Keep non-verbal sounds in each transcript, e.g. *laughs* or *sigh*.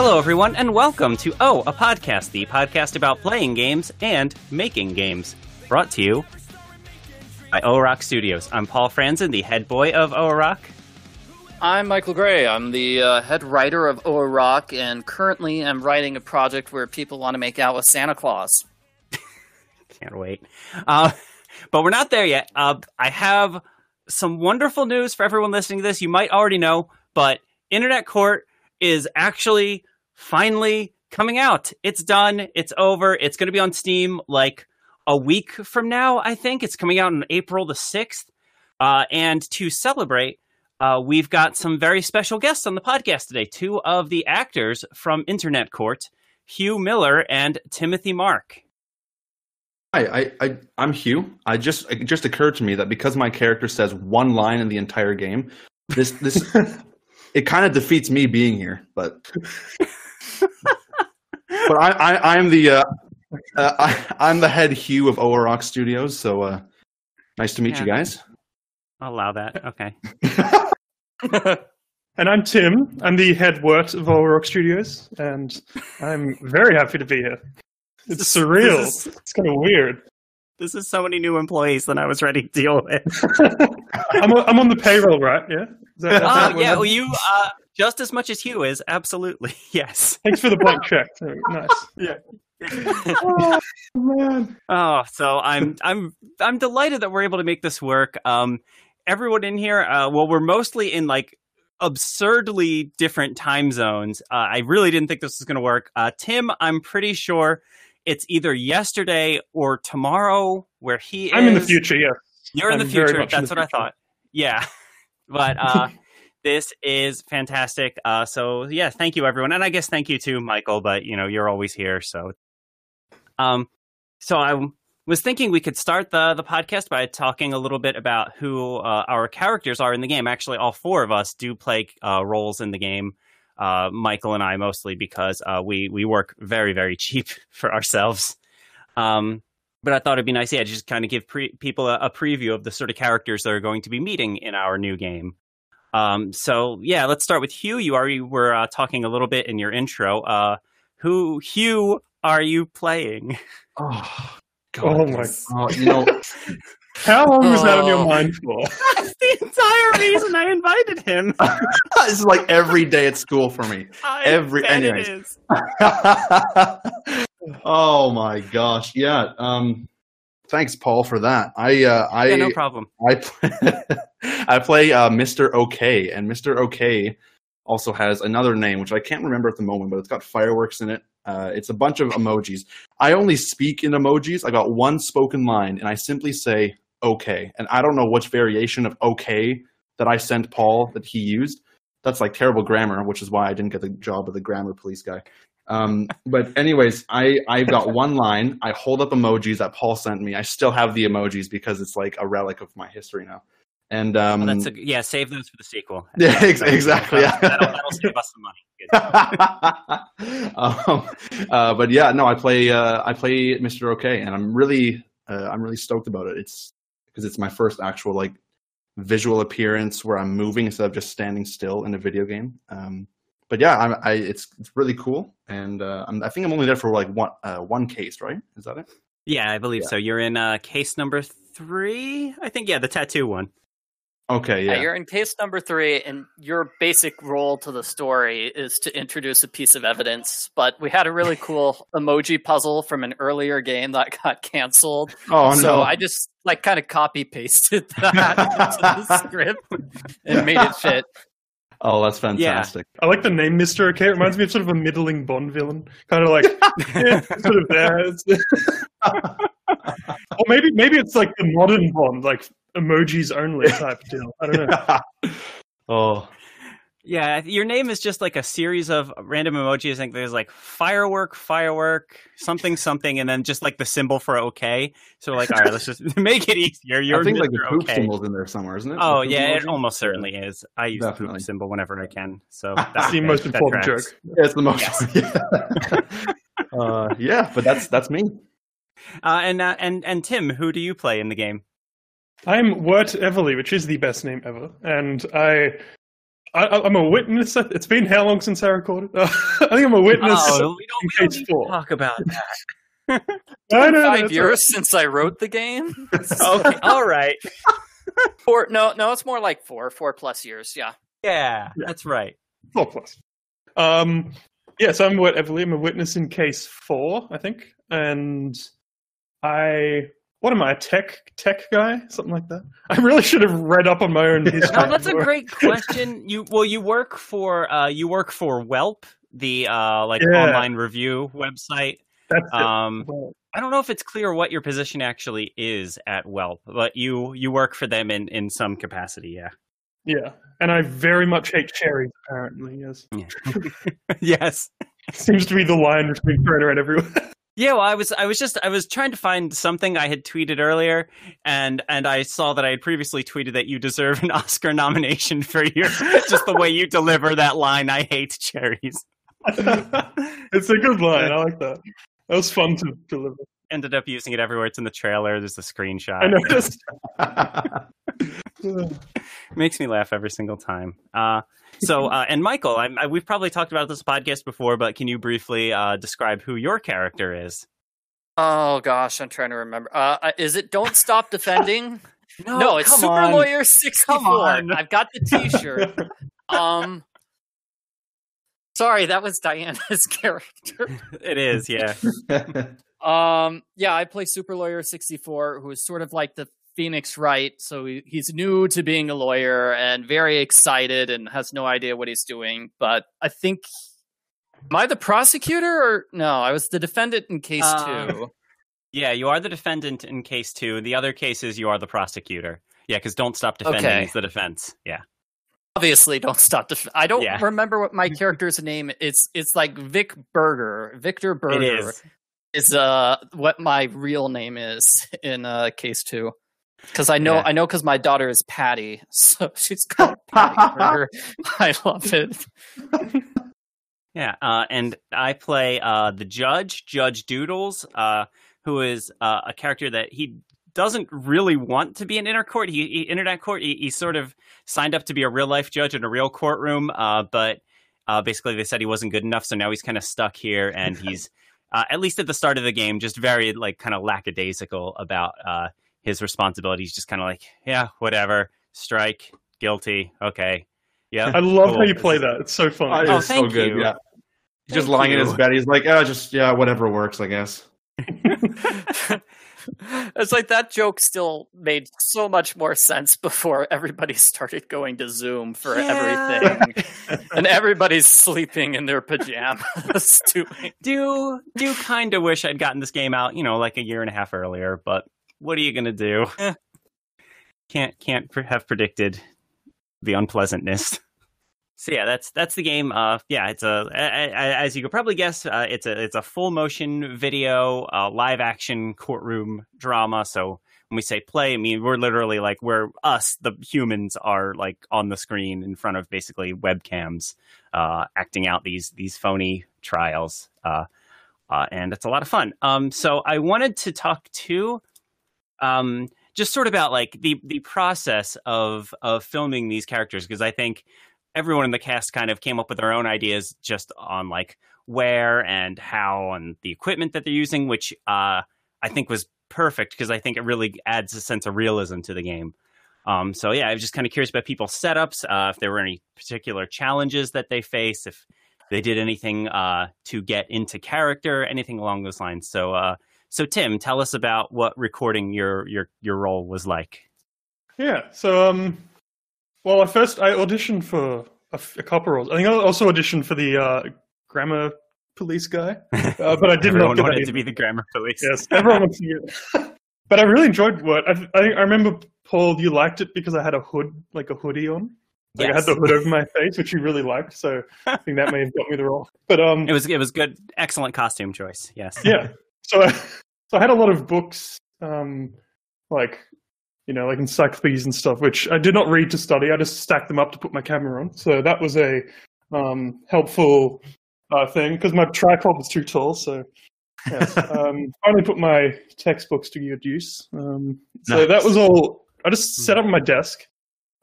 Hello, everyone, and welcome to Oh, a Podcast, the podcast about playing games and making games. Brought to you by Rock Studios. I'm Paul Franzen, the head boy of Rock. I'm Michael Gray. I'm the uh, head writer of Rock, and currently I'm writing a project where people want to make out with Santa Claus. *laughs* Can't wait. Uh, but we're not there yet. Uh, I have some wonderful news for everyone listening to this. You might already know, but Internet Court is actually finally coming out. It's done. It's over. It's going to be on Steam like a week from now, I think. It's coming out on April the 6th. Uh, and to celebrate, uh, we've got some very special guests on the podcast today. Two of the actors from Internet Court, Huw Miller and Timothy Mark. Hi, I, I, I'm Huw. I just it just occurred to me that because my character says one line in the entire game, this this *laughs* it kind of defeats me being here. But *laughs* but I, I I'm the uh, uh, I, I'm the head Huw of Rock Studios. So uh, nice to meet Yeah. you guys. I'll allow that. Okay. *laughs* And I'm Tim. I'm the head Wirt of All Rock Studios, and I'm very happy to be here. It's This- surreal. this is- It's kind of weird. This is so many new employees than I was ready to deal with. *laughs* I'm, on- I'm on the payroll, right? Yeah. Is that- is that Oh, yeah, well, you uh, just as much as Huw is. Absolutely. *laughs* Yes. Thanks for the blank *laughs* check. Nice. Yeah. *laughs* Oh, man. Oh, so I'm I'm I'm delighted that we're able to make this work. Um, everyone in here, uh, well, we're mostly in like absurdly different time zones. Uh, I really didn't think this was going to work. Uh, Tim, I'm pretty sure it's either yesterday or tomorrow where he I'm in the future. Yeah. You're in I'm the future. much in That's the what I thought. Yeah, but uh, this is fantastic. Uh, so yeah, thank you everyone, and I guess thank you too, Michael. But you know, you're always here. So, um, so I was thinking we could start the the podcast by talking a little bit about who uh, our characters are in the game. Actually, all four of us do play uh, roles in the game. Uh, Michael and I mostly because uh, we we work very very cheap *laughs* for ourselves. Um, but I thought it'd be nice, yeah, to just kind of give pre- people a, a preview of the sort of characters that are going to be meeting in our new game. Um, so yeah, let's start with Huw. You already were uh, talking a little bit in your intro. Uh, who Huw are you playing? Oh, Oh my- Oh, you know, *laughs* How long was that on your Oh. mind *laughs* for? That's the entire reason I invited him. *laughs* this is like every day at school for me. I Every- bet anyways. is. oh my gosh, yeah. Um, thanks, Paul, for that. I uh, I Yeah, no problem. I play, *laughs* I play uh, Mr. OK, and Mr. OK also has another name which I can't remember at the moment, but it's got fireworks in it. Uh, it's a bunch of emojis. I only speak in emojis. I got one spoken line, and I simply say "okay," and I don't know which variation of "okay" that I sent Paul that he used. That's like terrible grammar, which is why I didn't get the job of the grammar police guy. Um, but anyways, I I've got one line. I hold up emojis that Paul sent me. I still have the emojis because it's like a relic of my history now. And um, Oh, that's a, yeah, save those for the sequel. *laughs* Yeah, ex- exactly, yeah. That'll, that'll save us some money. *laughs* Um, uh, but yeah, no, I play uh, I play Mr. OK, and I'm really uh, I'm really stoked about it. It's because it's my first actual like visual appearance where I'm moving instead of just standing still in a video game. Um, but yeah, I'm, I it's it's really cool, and uh, I'm, I think I'm only there for like one uh, one case, right? Is that it? Yeah, I believe Yeah. so. You're in uh, case number three, I think. Yeah, the tattoo one. Okay, Yeah. yeah. you're in case number three, and your basic role to the story is to introduce a piece of evidence. But we had a really *laughs* cool emoji puzzle from an earlier game that got canceled. oh so no! I just like kind of copy pasted *laughs* that into the script and made it fit. Oh, that's fantastic. Yeah. I like the name Mr. OK. It reminds me of sort of a middling Bond villain. Kind of like *laughs* yeah, sort of there. *laughs* Or maybe maybe it's like the modern Bond, like emojis only type deal. I don't know. *laughs* oh, Yeah, your name is just like a series of random emojis. I think there's like firework, firework, something, *laughs* something, and then just like the symbol for okay. So like, all right, let's just *laughs* *laughs* make it easier. You're I think like the poop okay. symbol's in there somewhere, isn't it? Oh The poop yeah, it almost certainly is. I use the poop symbol whenever I can. So That's that- the most important tracks. joke. Yeah, it's the most. Yeah. uh, yeah, but that's that's me. Uh, and uh, and and Tim, who do you play in the game? I'm Wirt Everly, which is the best name ever, and I I, I- I'm a witness. It's been how long since I recorded? *laughs* I think I'm a witness. Oh, we don't, we don't case need to talk about that. *laughs* No, no, Five that's years since I wrote the game. *laughs* okay, all right. Four? No, no, it's more like four, four plus years. Yeah. Yeah, that's right. Four plus. Um, yes, I'm Wirt Everly. I'm a witness in case four, I think, and I. What am I? A tech tech guy? Something like that. I really should have read up on my own history. No, that's a great question. You well, you work for uh, you work for Whelp, the uh, like Yeah. online review website. That's it. Um, Well, I don't know if it's clear what your position actually is at Whelp, but you you work for them in in some capacity. Yeah. yeah, and I very much hate cherries. Apparently, yes, *laughs* yes. seems to be the line that's being thrown around everywhere. Yeah, well, I was I was just I was trying to find something I had tweeted earlier, and and I saw that I had previously tweeted that you deserve an *laughs* Oscar nomination for your just the way you deliver that line. I hate cherries. *laughs* it's a good line. I like that. That was fun to deliver. Ended up using it everywhere. It's in the trailer. There's a screenshot. I noticed. *laughs* makes me laugh every single time. Uh, so, *laughs* uh, and Michael, I, I, we've probably talked about this podcast before, but can you briefly uh, describe who your character is? Oh gosh, I'm trying to remember. Uh, uh, is it "Don't Stop *laughs* Defending"? Oh, no, it's Super on. Lawyer 64. I've got the T-shirt. *laughs* um, sorry, that was Diana's character. It is, yeah. Um, yeah, I play Super Lawyer 64, who is sort of like the Phoenix Wright. So he, he's new to being a lawyer and very excited and has no idea what he's doing. But I think, am I the prosecutor or no? I was the defendant in case Uh, two. Yeah, you are the defendant in case two. The other cases, you are the prosecutor. Yeah, because don't stop defending Okay. is the defense. Yeah. Obviously, don't stop. Def- I don't Yeah. remember what my *laughs* character's name. It's it's like Vic Berger, Victor Berger. It is. is uh what my real name is in uh case two because i know Yeah. i know because my daughter is patty *laughs* so she's called patty *laughs* *laughs* i love it Yeah, uh, and I play uh, the judge, Judge Doodles, uh, who is uh, a character that he doesn't really want to be an inner court. He, he internet court. He, he sort of signed up to be a real life judge in a real courtroom, uh, but uh, basically they said he wasn't good enough, so now he's kind of stuck here, and he's uh, at least at the start of the game just very like kind of lackadaisical about his responsibilities. Just kind of like, yeah, whatever, strike, guilty, okay, yeah. I love how you play that. It's so fun. Oh, Oh, it's so thank good. you. Yeah. He's just Thank lying in his bed. He's like, oh, just yeah, whatever works, I guess. *laughs* it's like that joke still made so much more sense before everybody *laughs* started going to zoom for Yeah. everything *laughs* and everybody's sleeping in their pajamas doing do do kind of wish I'd gotten this game out, you know, like a year and a half earlier. But what are you gonna do? Eh. Can't can't have predicted the unpleasantness. So yeah, that's that's the game. Uh, yeah, it's a, a- a- as you could probably guess, uh, it's a it's a full motion video, uh, live action courtroom drama. So when we say play, I mean we're literally like we're us, the humans are like on the screen in front of basically webcams, uh, acting out these these phony trials. Uh, uh, and it's a lot of fun. Um, so I wanted to talk to, um, just sort of about like the the process of of filming these characters because I think everyone in the cast kind of came up with their own ideas just on like where and how and the equipment that they're using, which uh, I think was perfect because I think it really adds a sense of realism to the game. Um, so yeah, I was just kind of curious about people's setups, uh, if there were any particular challenges that they face, if they did anything uh, to get into character, anything along those lines. So, uh, so Tim, tell us about what recording your your your role was like. Yeah. So, um, well, I first I auditioned for a couple roles. I think I also auditioned for the uh, grammar police guy, *laughs* uh, but I did Everyone not wanted to be the grammar police. Yes, everyone wants to get. *laughs* But I really enjoyed what I, I. I remember Paul, you liked it because I had a hood, like a hoodie on. Like I had the hood over my face, which you really liked. So I think that may have got me the role. But um, It was it was good, excellent costume choice. Yes. yeah. So I, *laughs* so I had a lot of books, um, like you know, like encyclopedias and stuff, which I did not read to study. I just stacked them up to put my camera on. So that was a um, helpful uh, thing because my tripod was too tall. So yes, *laughs* um, finally put my textbooks to good use. Um, so Nice. that was all. I just set up my desk.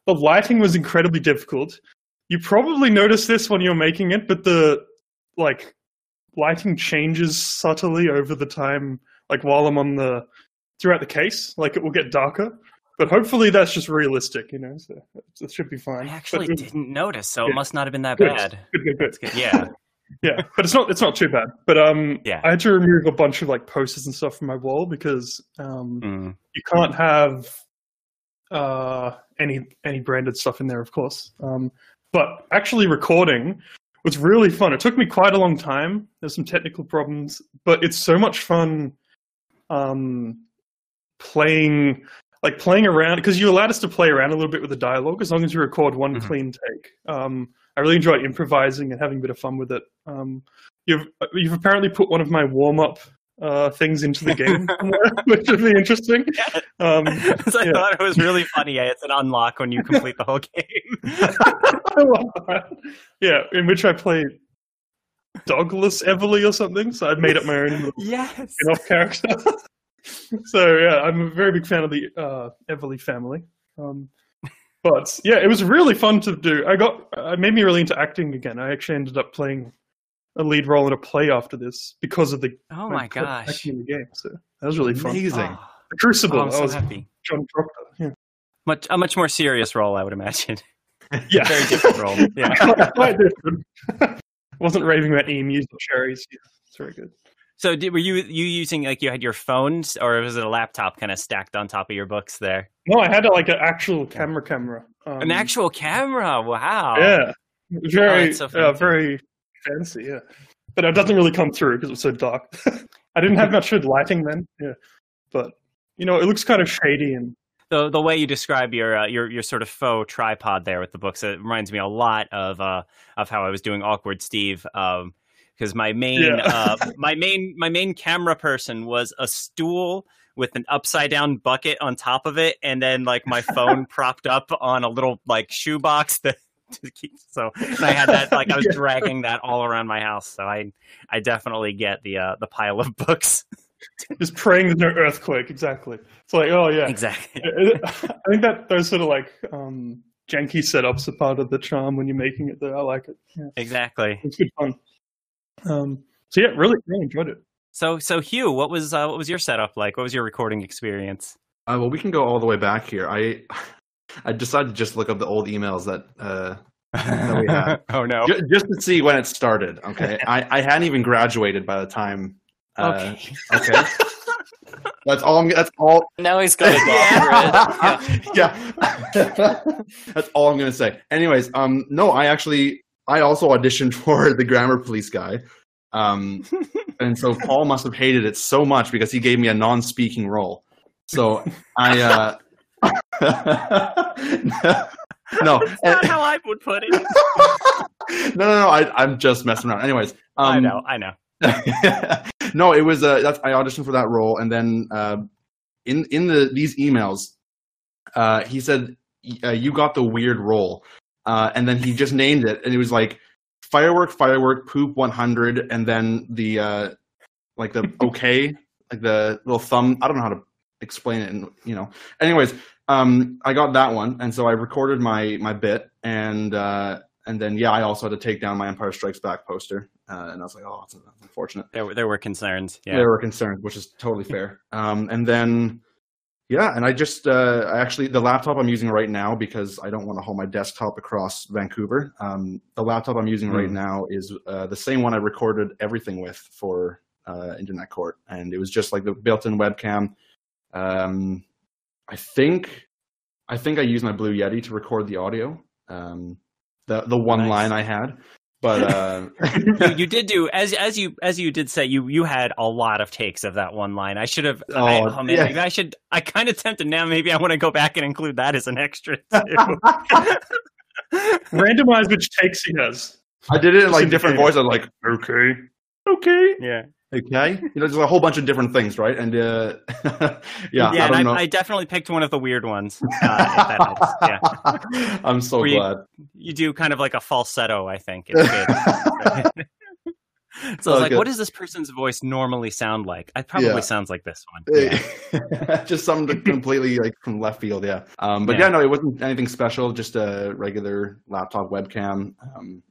The lighting was incredibly difficult you probably noticed this when you're making it, but the like lighting changes subtly over the time, like while I'm on the throughout the case. Like it will get darker, but hopefully that's just realistic, you know. So it should be fine. I actually it- didn't notice, so Yeah. it must not have been that Good. bad. Good, good, good. Good. Yeah. *laughs* yeah but it's not it's not too bad but um Yeah. i had to remove a bunch of like posters and stuff from my wall because um Mm. you can't have uh any any branded stuff in there of course um but actually recording was really fun it took me quite a long time there's some technical problems but it's so much fun um playing like playing around because you allowed us to play around a little bit with the dialogue as long as you record one Mhm. clean take um I really enjoy improvising and having a bit of fun with it. Um, you've you've apparently put one of my warm up uh, things into the game, *laughs* *laughs* which would be interesting. Um, *laughs* So I Yeah. thought it was really funny. It's an unlock when you complete the whole game. I love that. Yeah, in which I play Douglas Everly or something. So I made up my own yes. spin-off character. so yeah, I'm a very big fan of the uh, Everly family. Um, but yeah, it was really fun to do. I got it made me really into acting again. I actually ended up playing a lead role in a play after this because of the Oh my cl- gosh. in the game. So that was really fun. Amazing. Oh, The Crucible. oh, I'm that so was happy. John Proctor. Yeah, Much a much more serious role, I would imagine. *laughs* yeah. Very different role. *laughs* Yeah. quite different. *laughs* Wasn't raving about emus or cherries. Yeah, it's very good. So did, were you you using like you had your phones or was it a laptop kind of stacked on top of your books there? No, I had like an actual camera camera. Um, An actual camera. Wow. Yeah, very, that's so uh, very fancy. Yeah, but it doesn't really come through because it was so dark. *laughs* I didn't have much good lighting then. Yeah, but you know, it looks kind of shady and the the way you describe your uh, your your sort of faux tripod there with the books it reminds me a lot of uh of how I was doing awkward Steve um because my main Yeah. uh my main my main camera person was a stool with an upside down bucket on top of it and then like my phone *laughs* propped up on a little like shoebox that *laughs* to keep so and I had that like I was *laughs* dragging that all around my house so I I definitely get the uh the pile of *laughs* books just praying there's no earthquake. Exactly. It's like, oh yeah. exactly I think that those sort of like um, janky setups are part of the charm when you're making it. There, I like it. Yeah, exactly it's good fun. Um, so yeah, really, really enjoyed it. So, so Huw, what was uh, what was your setup like? What was your recording experience? Uh, well, we can go all the way back here. I I decided to just look up the old emails that uh, that we had. *laughs* oh no. ju- just to see when it started. Okay, *laughs* I, I hadn't even graduated by the time. Uh, okay. okay. *laughs* That's all. I'm, that's all. Now he's got a doctorate. Yeah. yeah. That's all I'm gonna say. Anyways, um, no, I actually, I also auditioned for the grammar police guy, um, and so Paul must have hated it so much because he gave me a non-speaking role. So I, uh, *laughs* no, That's not how I would put it. *laughs* no, no, no. I, I'm just messing around. Anyways, um, I know, I know. *laughs* no, it was uh, that's I auditioned for that role, and then uh, in in the these emails, uh, he said uh, you got the weird role, uh, and then he just named it, and it was like firework, firework, poop 100, and then the uh, like the okay, like the little thumb. I don't know how to explain it, and you know. Anyways, um, I got that one, and so I recorded my my bit, and uh, and then yeah, I also had to take down my Empire Strikes Back poster, uh, and I was like, oh, that's, that's unfortunate. There were there were concerns. Yeah. There were concerns, which is totally fair. Um, and then yeah, and I just uh, I actually the laptop I'm using right now because I don't want to hold my desktop across Vancouver. Um, the laptop I'm using right Hmm. now is uh, the same one I recorded everything with for uh, Internet Court, and it was just like the built-in webcam. Um, I think I think I used my Blue Yeti to record the audio. Um, the the one Nice. line I had, but uh, *laughs* you, you *laughs* did do as as you as you did say you you had a lot of takes of that one line. I should have. I, Oh, oh man, yeah. I should. I kind of tempted now. Maybe I want to go back and include that as an extra *laughs* too. Randomize which takes he has. I did it in like Just different indicate voices, like Okay. Okay. yeah, okay, you know, there's a whole bunch of different things, right? And uh, *laughs* yeah, I and don't know. I, definitely picked one of the weird ones. *laughs* Uh. Yeah, *laughs* I'm so you- glad. you do kind of like a falsetto. I think it's good. So I was like, Okay. what does this person's voice normally sound like? It probably Yeah. sounds like this one. Yeah. just something completely like from left field, yeah. Um, but Yeah. yeah. no, it wasn't anything special. Just a regular laptop webcam. Um,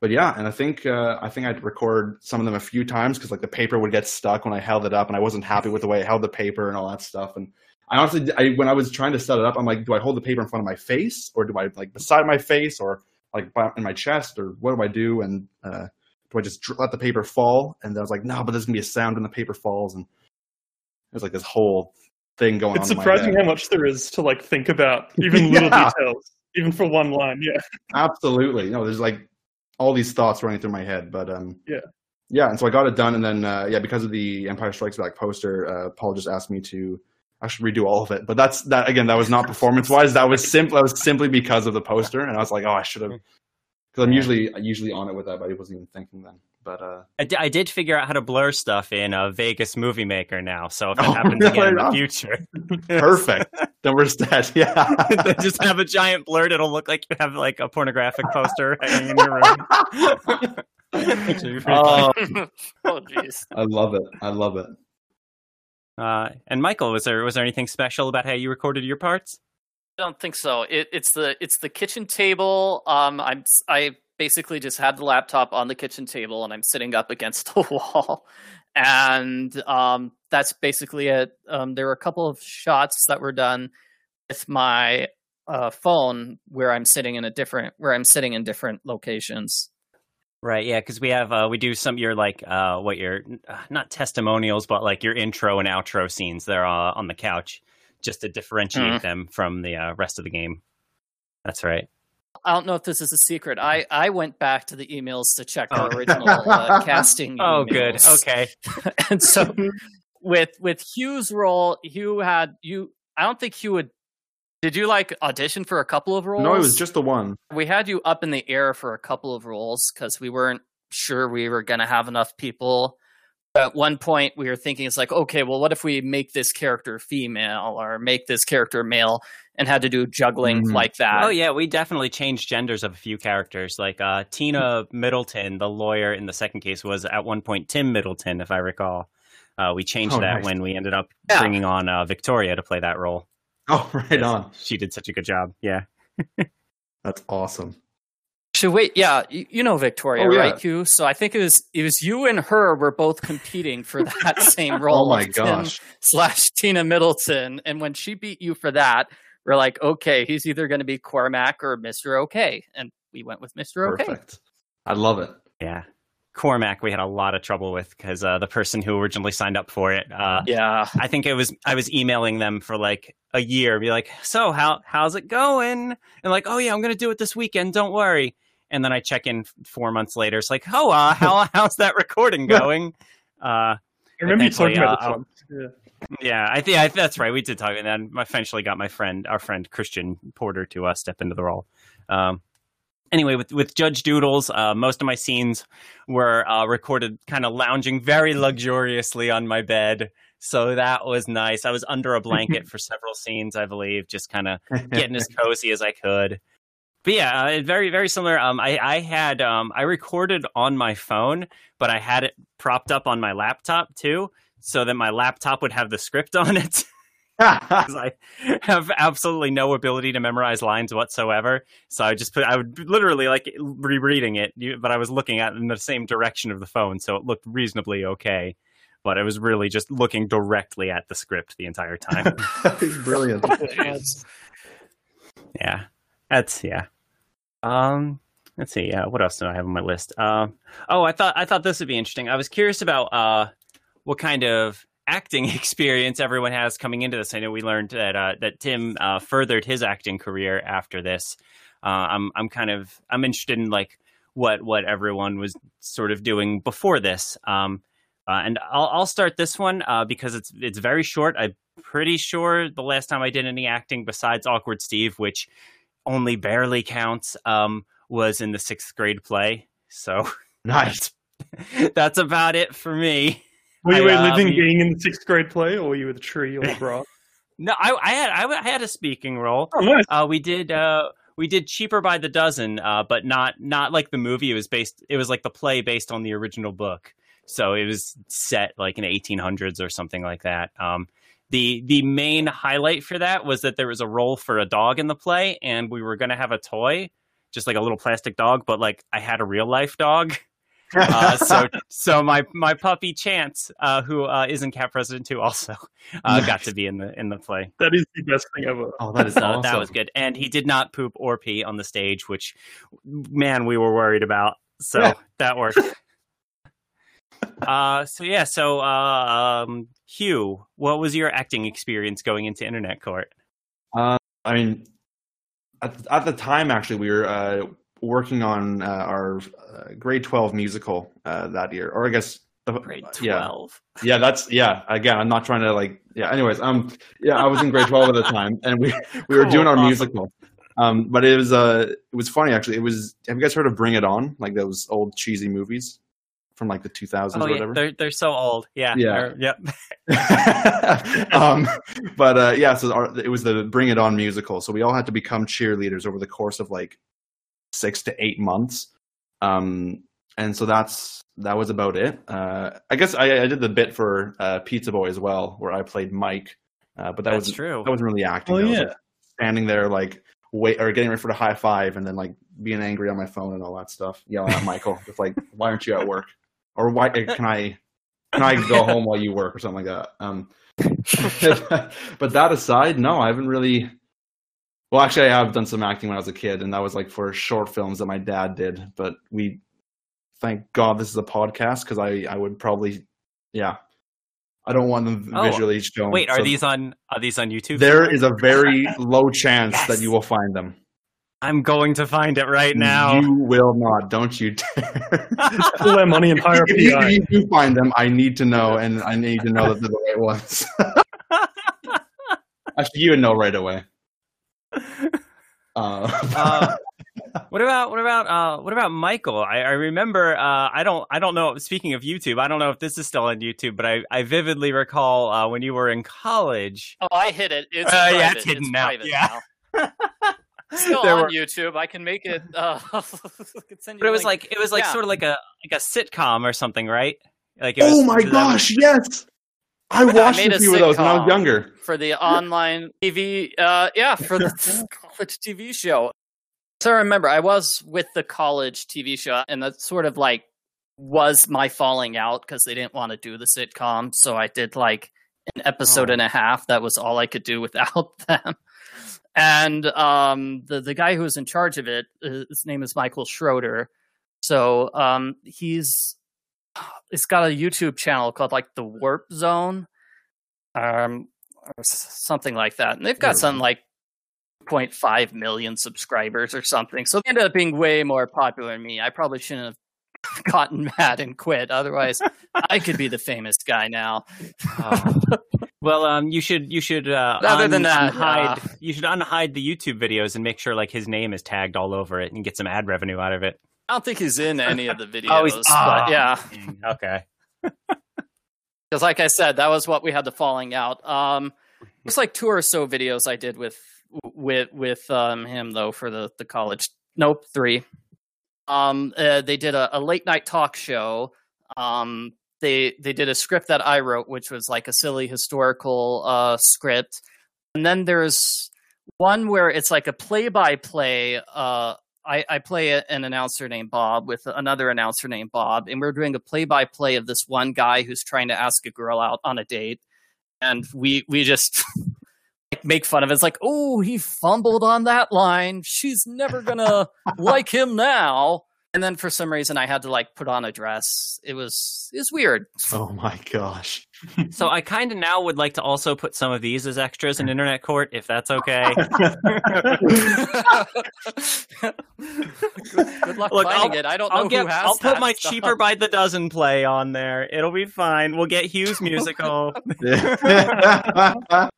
but yeah, and I think uh, I think I'd record some of them a few times because like the paper would get stuck when I held it up, and I wasn't happy with the way I held the paper and all that stuff. And I honestly, I, when I was trying to set it up, I'm like, do I hold the paper in front of my face, or do I like beside my face, or like in my chest, or what do I do? And uh, do I just let the paper fall? And I was like, no, but there's gonna be a sound when the paper falls, and there's like this whole thing going It's on. my surprising how much there is to like think about, *laughs* even little Yeah. details, even for one line. Yeah. Absolutely. No, there's like all these thoughts running through my head, but um, Yeah. yeah. And so I got it done, and then uh, yeah, because of the Empire Strikes Back poster, uh, Paul just asked me to actually redo all of it. But that's that again. That was not *laughs* performance wise. That was simple. That was simply because of the poster, and I was like, oh, I should have. Because I'm usually usually on it with that, but I wasn't even thinking then. But uh, I, did figure out how to blur stuff in uh, Vegas Movie Maker now. So if it *laughs* Oh, happens no, again in the future, *laughs* perfect. then we're set. *laughs* Yeah. just have a giant blur. It'll look like you have like a pornographic poster hanging in your room. Actually, oh, oh, jeez. I love it. I love it. Uh, and Michael, was there was there anything special about how you recorded your parts? I don't think so. It, it's the it's the kitchen table. Um, I'm s- I basically just had the laptop on the kitchen table and I'm sitting up against *laughs* the wall, and um, that's basically it. Um, there were a couple of shots that were done with my uh, phone where I'm sitting in a different where I'm sitting in different locations. Right, yeah, because we have uh, we do some your like uh, what your uh, not testimonials, but like your intro and outro scenes. They're uh, on the couch, just to differentiate Mhm. them from the uh, rest of the game. That's right. I don't know if this is a secret. I, I went back to the emails to check our Oh. original uh, *laughs* casting. Oh, good. Okay. *laughs* and so *laughs* with with Huw's role, Huw had you. I don't think Huw would. Did you like audition for a couple of roles? No, it was just the one. we had you up in the air for a couple of roles because we weren't sure we were going to have enough people. At one point, we were thinking it's like, okay, well, what if we make this character female or make this character male, and had to do juggling Mhm. like that. Oh yeah, we definitely changed genders of a few characters. Like uh, Tina *laughs* Middleton, the lawyer in the second case, was at one point Tim Middleton, if I recall. Uh, we changed Oh, that nice. when we ended up Yeah. bringing on uh, Victoria to play that role. *laughs* Oh, right on. She did such a good job. Yeah. *laughs* That's awesome. Should wait, yeah, you, you know Victoria, Oh, yeah. right, Huw? So I think it was it was you and her were both competing for that same role. Oh my of Tim gosh. slash Tina Middleton, and when she beat you for that, we're like, okay, he's either going to be Cormac or Mister OK, and we went with Mister OK. Perfect. I love it. Yeah. Cormac, we had a lot of trouble with because uh, the person who originally signed up for it, uh, Yeah, I think it was I was emailing them for like a year, be like, "So how how's it going?" And like, "Oh yeah, I'm gonna do it this weekend. Don't worry." And then I check in four months later. It's like, "Oh, uh, how *laughs* how's that recording *laughs* going?" Uh, I remember you Thankfully, talking about uh, this one. Yeah. Yeah, I think I, that's right. We did talk, and then I eventually got my friend, our friend Christian Porter, to uh, step into the role. Um, anyway, with with Judge Doodles, uh, most of my scenes were uh, recorded kind of lounging very luxuriously on my bed, so that was nice. I was under a blanket *laughs* for several scenes, I believe, just kind of *laughs* getting as cozy as I could. But yeah, uh, very very similar. Um, I I had um I recorded on my phone, but I had it propped up on my laptop too, so that my laptop would have the script on it. *laughs* Because I have absolutely no ability to memorize lines whatsoever, so I just put I would literally like rereading it, but I was looking at it in the same direction of the phone, so it looked reasonably okay. But I was really just looking directly at the script the entire time. *laughs* Brilliant. *laughs* yeah that's yeah um let's see yeah what else do i have on my list um oh i thought i thought this would be interesting i was curious about uh what kind of acting *laughs* experience everyone has coming into this i know we learned that uh that tim uh furthered his acting career after this uh i'm i'm kind of i'm interested in like what what everyone was sort of doing before this um uh, and I'll, I'll start this one uh, because it's it's very short. I'm pretty sure the last time I did any acting besides Awkward Steve, which only barely counts, um, was in the sixth grade play. So *laughs* nice. *laughs* that's about it for me. Were you I, uh, living we- being in the sixth grade play, or were you with a tree or *laughs* a grass? No, I, I had I, I had a speaking role. Oh, nice. Uh, we did uh, we did cheaper by the dozen, uh, but not not like the movie. It was based. It was like the play based on the original book. So it was set like in 1800s or something like that. Um, the the main highlight for that was that there was a role for a dog in the play, and we were going to have a toy, just like a little plastic dog, but like I had a real life dog. *laughs* uh, so so my my puppy Chance, uh, who uh, is in Cat President 2 also, uh, got to be in the in the play. That is the best thing ever. oh, that is *laughs* So awesome. that was good, and he did not poop or pee on the stage, which man we were worried about. So Yeah. that worked. *laughs* uh, so yeah, so uh, um, Huw, what was your acting experience going into Internet Court? I mean, at, at the time, actually, we were uh, working on uh, our uh, grade 12 musical uh, that year, or I guess. the- Grade Yeah, twelve. yeah, yeah that's yeah. Again, I'm not trying to like. Yeah. Anyways, um, yeah, I was in grade 12 at the time, and we we were *laughs* Cool, doing our awesome. musical. Um, but it was uh, it was funny actually. It was. Have you guys heard of Bring It On? Like those old cheesy movies from like the 2000s Oh or yeah, whatever. they're they're so old. Yeah, Yeah. Yep. *laughs* um, but uh, yeah, so our, it was the Bring It On musical. So we all had to become cheerleaders over the course of like six to eight months. Um, and so that's that was about it. Uh, I guess I, I did the bit for uh, Pizza Boy as well, where I played Mike. Uh, but that was true. that wasn't really acting. Oh That was, yeah. like, standing there like wait or getting ready for the high five, and then like being angry on my phone and all that stuff, yelling at Michael, *laughs* just like, "Why aren't you at work?" Or why can I can I go home while you work or something like that? Um, *laughs* but that aside, no, I haven't really. Well, actually, I have done some acting when I was a kid, and that was like for short films that my dad did. But we, thank God, this is a podcast because I I would probably, yeah, I don't want them Oh, visually shown. Wait, are so these on are these on YouTube? There is a very *laughs* low chance Yes. that you will find them. I'm going to find it right now. you will not. Don't you dare. *laughs* Pull their money and hire if, you, if you do find them, I need to know, and I need to know that they're the right ones. *laughs* Actually, you would know right away. *laughs* Uh, Uh, *laughs* what about what about uh, what about Michael? I, I remember uh, I don't I don't know. Speaking of YouTube, I don't know if this is still on YouTube, but I, I vividly recall uh, when you were in college. Oh, I hid it. It's Uh, yeah, it's hidden it's now. private Yeah. now. *laughs* Still There on were- YouTube. I can make it. Uh, I can But it was link. like it was like Yeah. sort of like a like a sitcom or something, right? Like it was, oh my was that- gosh, yes! I watched a few of those when I was younger. for the online TV. Uh, yeah, for the *laughs* *laughs* college TV show. So I remember I was with the college TV show, and that sort of like was my falling out because they didn't want to do the sitcom. So I did like an episode Oh. and a half. That was all I could do without *laughs* them. And um, the the guy who was in charge of it, uh, his name is Michael Schroeder. So um, he's it's got a YouTube channel called like the Warp Zone, um, or something like that, and they've got Never something like 0.5 million subscribers or something. So they ended up being way more popular than me. I probably shouldn't have *laughs* gotten mad and quit. Otherwise, I could be the famous guy now. Oh. Well, um, you should you should uh, Other than that, unhide uh, you should unhide the YouTube videos and make sure like his name is tagged all over it and get some ad revenue out of it. I don't think he's in any of the videos, *laughs* Oh, he's- but ah. yeah. *laughs* Okay. *laughs* because like i said that was what we had the falling out um it's like two or so videos i did with with with um him though for the the college nope three um uh, they did a, a late night talk show um they they did a script that i wrote which was like a silly historical uh script and then there's one where it's like a play by play uh I, I play a, an announcer named Bob with another announcer named Bob, and we're doing a play-by-play of this one guy who's trying to ask a girl out on a date, and we we just *laughs* like make fun of it. It's like, oh, he fumbled on that line. She's never gonna *laughs* like him now. And then for some reason, I had to like put on a dress. It was it was weird. Oh my gosh. So I kind of now would like to also put some of these as extras in Internet Court, if that's okay. good, *laughs* good luck Look, finding I'll- it. I don't know I'll who get. has I'll put my stuff. cheaper by the dozen play on there. It'll be fine. We'll get Huw's *laughs* musical. *laughs* oh,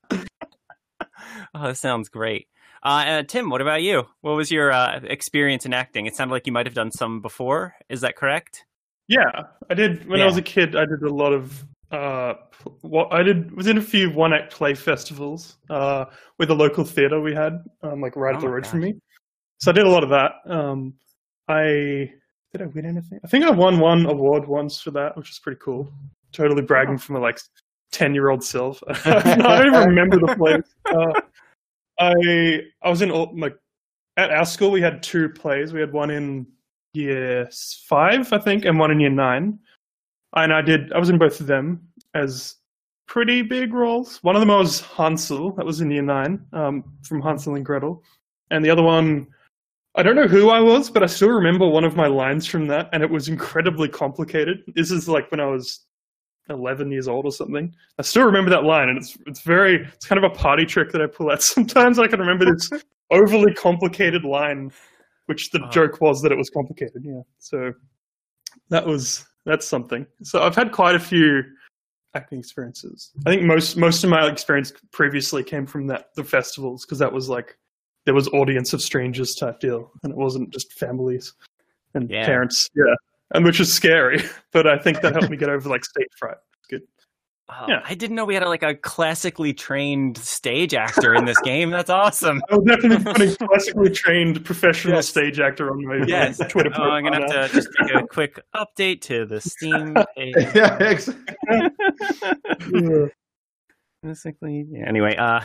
that sounds great. Uh, and Tim, what about you? What was your uh, experience in acting? It sounded like you might have done some before. Is that correct? Yeah, I did when Yeah. I was a kid. I did a lot of uh, what I did was in a few one act play festivals uh, with a local theater we had, um, like right up Oh the my road from me. so I did a lot of that. Um, I did I win anything? I think I won one award once for that, which is pretty cool. Totally bragging from a like ten year old self. *laughs* *laughs* I don't even remember the place. Uh, I I was in all- like at our school we had two plays. We had one in year five, I think, and one in year nine. And I did I was in both of them as pretty big roles. One of them I was Hansel, that was in year nine, um, from Hansel and Gretel. And the other one I don't know who I was, but I still remember one of my lines from that, and it was incredibly complicated. This is like when I was 11 years old or something. I still remember that line, and it's it's very it's kind of a party trick that I pull out *laughs* sometimes. I can remember this *laughs* overly complicated line, which the Oh. joke was that it was complicated. Yeah, so that was that's something. So I've had quite a few acting experiences. I think most most of my experience previously came from that the festivals because that was like there was audience of strangers type deal, and it wasn't just families and Yeah. parents. Yeah, and which is scary, *laughs* but I think that helped me get over like stage fright. Oh, Yeah. I didn't know we had a, like a classically trained stage actor in this *laughs* game. That's awesome. I was definitely putting *laughs* classically trained professional Yes. stage actor on my Yes. *laughs* Twitter Oh, I'm gonna have to just take a quick update to the Steam yeah, ex- now. Basically, yeah. Anyway, uh,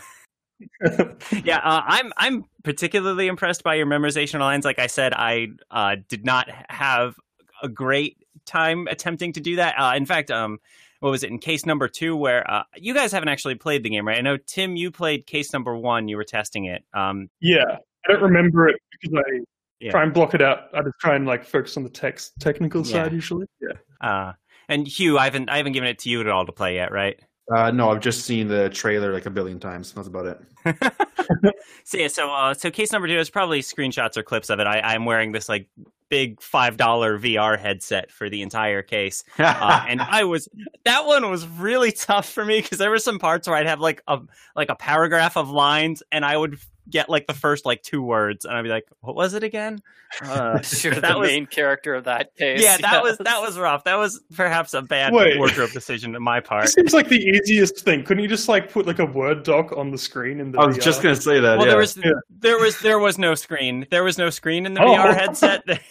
yeah, uh, I'm I'm particularly impressed by your memorization of lines. Like I said, I uh, did not have a great time attempting to do that. Uh, in fact, um, what was it in case number two where uh, you guys haven't actually played the game, right? I know Tim, you played case number one. You were testing it. Um, yeah, I don't remember it because I Yeah. try and block it out. I just try and like focus on the text technical Yeah. side usually. Yeah. uh, and Huw, I haven't I haven't given it to you at all to play yet, right? Uh, no, I've just seen the trailer like a billion times. That's about it. *laughs* so yeah, so uh, so case number two is probably screenshots or clips of it. I, I'm wearing this like big five dollar VR headset for the entire case, *laughs* uh, and I was that one was really tough for me because there were some parts where I'd have like a like a paragraph of lines, and I would get like the first like two words, and I'd be like, "What was it again?" Uh, *laughs* You're that the was- main character of that case. yeah, that was that was rough. That was perhaps a bad Wait. wardrobe decision on my part. It seems like the easiest thing. Couldn't you just like put like a Word doc on the screen in the I was VR? just gonna say that. Well, yeah. there was Yeah. there was there was no screen. There was no screen in the Oh. VR headset. *laughs*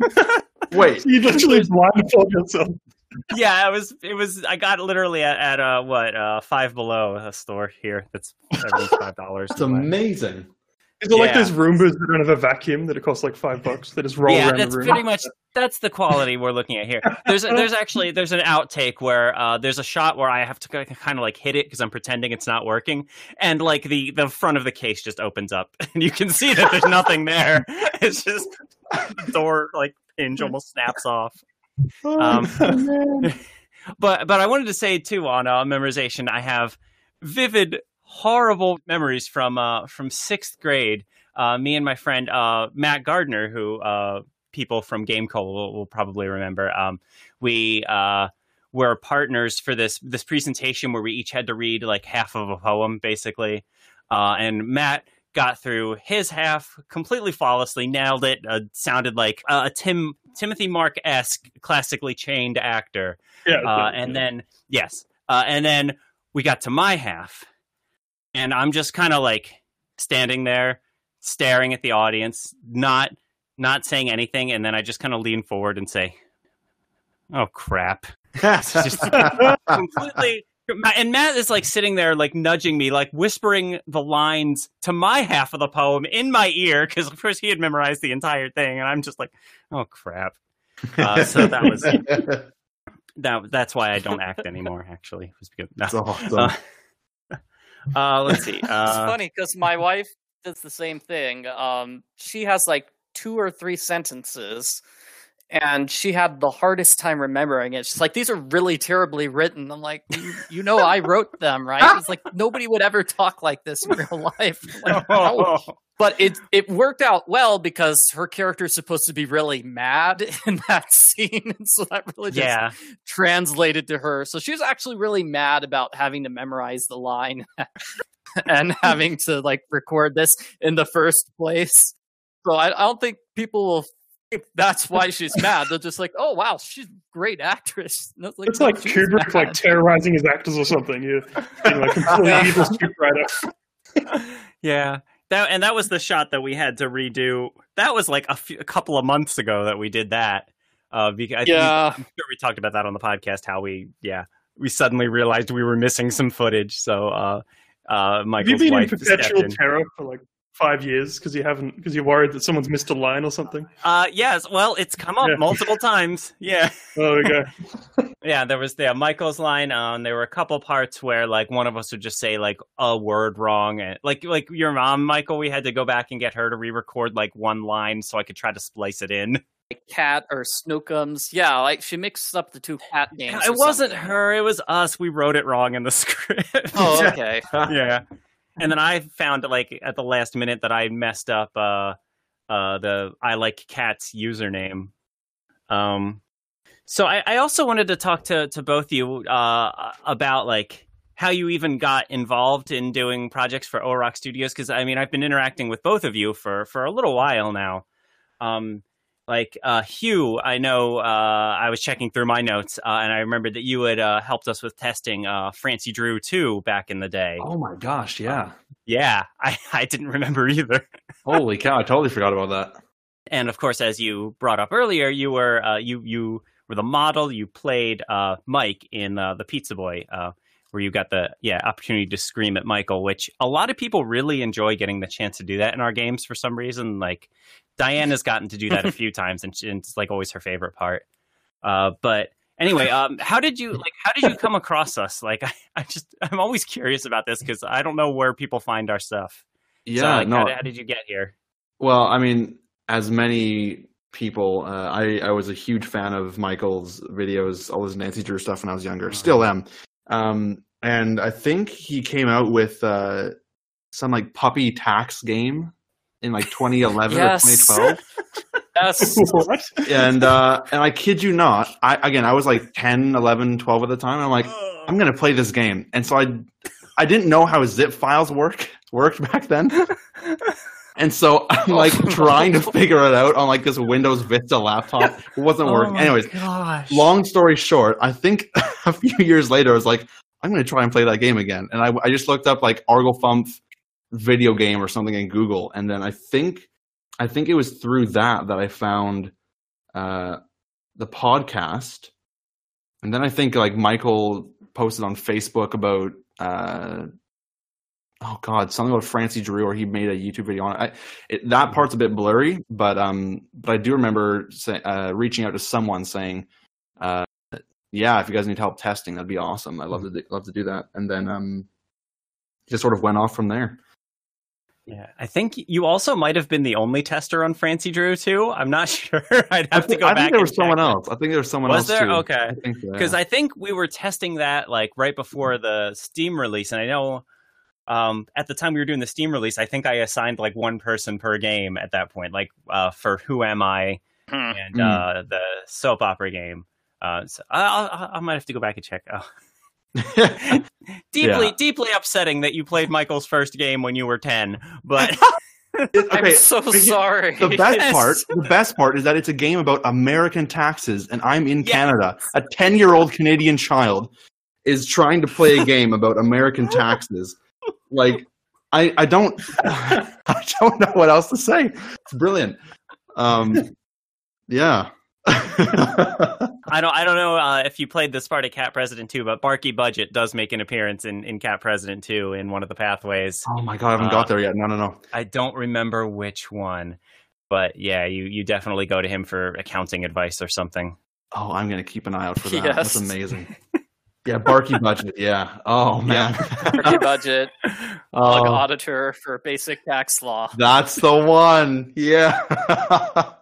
*laughs* Wait, You literally blindfold yourself. Yeah, it was it was. I got literally at, at uh what uh Five Below a store here. That's seventy five dollars. it's amazing. Is it like Yeah. those Roombas that don't have a vacuum that it costs like five bucks? They just roll yeah, around that's the room. pretty much that's the quality we're looking at here. There's a, there's actually there's an outtake where uh, there's a shot where I have to kind of like hit it because I'm pretending it's not working, and like the the front of the case just opens up, *laughs* and you can see that there's nothing there. *laughs* It's just the door like hinge almost snaps off. Um, *laughs* *laughs* but but I wanted to say too on uh, memorization, I have vivid, horrible memories from uh, from sixth grade. Uh, me and my friend uh, Matt Gardner, who uh, people from GameCo will, will probably remember, um, we uh, were partners for this this presentation where we each had to read like half of a poem, basically. Uh, and Matt got through his half completely flawlessly, nailed it. Uh, sounded like a Tim Timothy Mark esque, classically chained actor. yeah, Uh, and then yes, uh, and then we got to my half, and I'm just kind of like standing there, staring at the audience, not not saying anything, and then I just kind of lean forward and say, "Oh crap!" *laughs* just- *laughs* completely. And Matt is like sitting there, like nudging me, like whispering the lines to my half of the poem in my ear, because of course he had memorized the entire thing, and I'm just like, "Oh crap!" Uh, so that was *laughs* that. That's why I don't act anymore. Actually, it was good. No. That's awesome. Uh, *laughs* uh, let's see. *laughs* it's Uh, funny because my wife does the same thing. Um, she has like two or three sentences, and she had the hardest time remembering it. She's like, "These are really terribly written." I'm like, "You, you know, I wrote them, right?" It's like nobody would ever talk like this in real life. *laughs* Like, *laughs* how? But it it worked out well because her character is supposed to be really mad *laughs* in that scene, and so that really just yeah, translated to her. So she was actually really mad about having to memorize the line and having to like record this in the first place. So I, I don't think people will *laughs* that's why she's mad. They're just like, oh wow, she's a great actress. It's like, it's "No, like she's Kubrick like terrorizing his actors or something. You, you know, like completely *laughs* evil scriptwriter. *laughs* yeah, that and that was the shot that we had to redo. That was like a, few, a couple of months ago that we did that. Uh, because Yeah. I'm sure we talked about that on the podcast. How we, yeah, we suddenly realized we were missing some footage. So, uh, uh, Have you Michael's been in wife stepped perpetual terror for like five years because you haven't because you're worried that someone's missed a line or something? Uh, yes. Well, it's come up Yeah. multiple times. Yeah. Oh, *laughs* there we go. *laughs* Yeah, there was the Michael's line. Um, there were a couple parts where like one of us would just say like a word wrong, and like like your mom, Michael. We had to go back and get her to re-record like one line so I could try to splice it in. Like cat or Snookums. Yeah, like she mixed up the two cat names. it wasn't something. her; it was us. We wrote it wrong in the *laughs* script. Oh, okay. yeah. And then *laughs* I found like at the last minute that I messed up uh uh the I like cats username. Um so I, I also wanted to talk to to both you uh about like how you even got involved in doing projects for OhaRock Studios because I mean I've been interacting with both of you for for a little while now. Um like uh, Huw, I know uh, I was checking through my notes, uh, and I remembered that you had uh, helped us with testing uh, Francie Drew too back in the day. Oh my gosh, yeah. Yeah, *laughs* I, I didn't remember either. Holy cow, I totally forgot about that. And of course, as you brought up earlier, you were uh, you you were the model. You played uh, Mike in uh, the Pizza Boy, uh, where you got the yeah opportunity to scream at Michael, which a lot of people really enjoy getting the chance to do that in our games for some reason. Like Diane has gotten to do that a *laughs* few times, and she- and it's like always her favorite part. Uh, but anyway, um, how did you like? How did you come across us? Like, I, I just I'm always curious about this because I don't know where people find our stuff. Yeah, So, like, no. how, did- how did you get here? Well, I mean, as many people, uh, I I was a huge fan of Michael's videos, all his Nancy Drew stuff when I was younger. Still am. Um, and I think he came out with uh, some like puppy tax game in like 2011 Yes. or 2012. *laughs* Yes. what? and uh, and I kid you not, I again I was like 10, 11, 12 at the time. And I'm like, I'm gonna play this game, and so I I didn't know how zip files work worked back then. *laughs* And so I'm like trying to figure it out on like this Windows Vista laptop. It wasn't *laughs* working. Anyways, gosh. long story short, I think a few years later, I was like, I'm going to try and play that game again. And I, I just looked up like Arglefumph video game or something in Google. And then I think, I think it was through that that I found uh, the podcast. And then I think like Michael posted on Facebook about, uh, oh God, something about Francie Drew, or he made a YouTube video on it. I, it that part's a bit blurry, but um, but I do remember say, uh, reaching out to someone saying, uh, yeah, if you guys need help testing, that'd be awesome. I'd love to love to do that. And then um, just sort of went off from there. Yeah, I think you also might have been the only tester on Francie Drew too. I'm not *laughs* sure. I'd I have to think, go I back. think there was someone check. else. I think there was someone Was else there? too. Okay. I think so, Because yeah. I think we were testing that like right before the Steam release, and I know um, at the time we were doing the Steam release, I think I assigned like one person per game at that point, like uh, for Who Am I Hmm. and Mm. uh, the soap opera game. Uh, so I, I, I might have to go back and check. Oh. *laughs* deeply, Yeah. deeply upsetting that you played Michael's first game when you were ten, but *laughs* *laughs* I'm so sorry. the best Yes. part, the best part is that it's a game about American taxes, and I'm in Yes. Canada. A ten-year-old Canadian child is trying to play a game about American taxes. Like, I, I don't, I don't know what else to say. It's brilliant. Um, yeah. *laughs* I don't I don't know uh, if you played this part of Cat President 2, but Barky Budget does make an appearance in, in Cat President 2 in one of the pathways. oh my god, I haven't Uh, got there yet. No, no, no. I don't remember which one, but yeah, you you definitely go to him for accounting advice or something. Oh, I'm gonna keep an eye out for that. Yes. That's amazing. Yeah, Barky budget. Yeah. Oh man. Turkey budget, bug *laughs* oh, auditor for basic tax law. that's the one. Yeah. *laughs*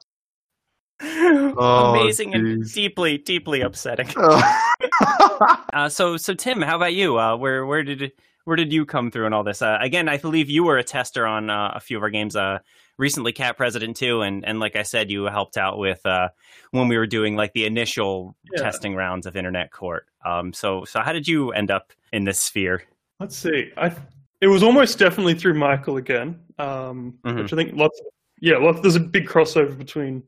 *laughs* Oh, Amazing and deeply deeply upsetting. *laughs* *laughs* Uh, so so Tim, how about you? Uh, where where did where did you come through in all this? Uh, again, I believe you were a tester on uh, a few of our games. Uh, recently, Cat President Two, and and like I said, you helped out with uh, when we were doing like the initial Yeah. testing rounds of Internet Court. Um, so so how did you end up in this sphere? Let's see. I it was almost definitely through Michael again, um, Mhm. which I think lots. yeah, lots, there's a big crossover between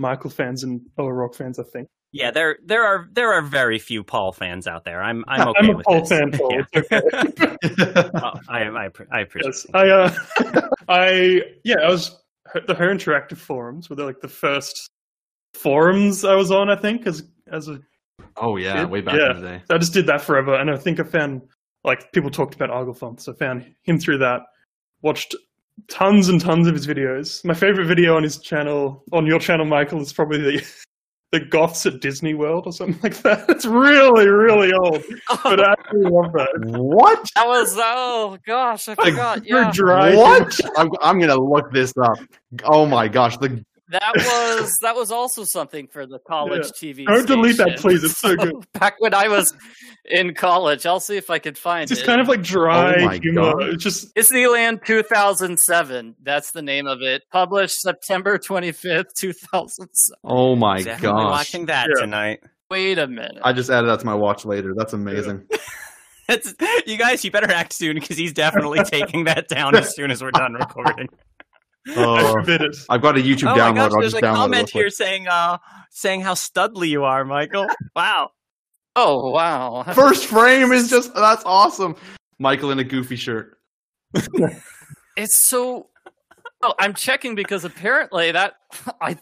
Michael fans and OhaRock fans. I think. Yeah, there there are there are very few Paul fans out there. I'm I'm okay I'm a with Paul this. fan. Paul. *laughs* Yeah. It's okay. *laughs* Well, I I, I appreciate. yes, I, uh, *laughs* I, yeah, I was the her interactive forums were like the first forums I was on. I think as as a oh yeah, way back Yeah. in the day. I just did that forever, and I think I found like people talked about Arglefumph, so I found him through that. Watched tons and tons of his videos. My favorite video on his channel, on your channel, Michael, is probably the the goths at Disney World or something like that. *laughs* It's really, really old, but I actually love that. What? That was oh gosh, I forgot. Super Yeah, dry. What? I'm, I'm gonna look this up. Oh my gosh, the that was that was also something for the college TV. Don't delete that, please. It's so good. *laughs* Back when I was in college, I'll see if I can find it. It's just it. kind of like dry Oh my humor. God. It's just Disneyland 2007. That's the name of it. Published September 25th, 2007. oh my Definitely gosh. watching that Yeah. tonight. Wait a minute. I just added that to my watch later. That's amazing. That's, *laughs* you guys, you better act soon because he's definitely *laughs* taking that down as soon as we're done recording. I Oh, *laughs* forbid it. I've got a YouTube oh download. gosh, I'll there's just a download comment here saying uh saying how studly you are, Michael. *laughs* Wow. oh wow. *laughs* First frame is just that's awesome. Michael in a goofy shirt. It's so. Oh, I'm checking because apparently that I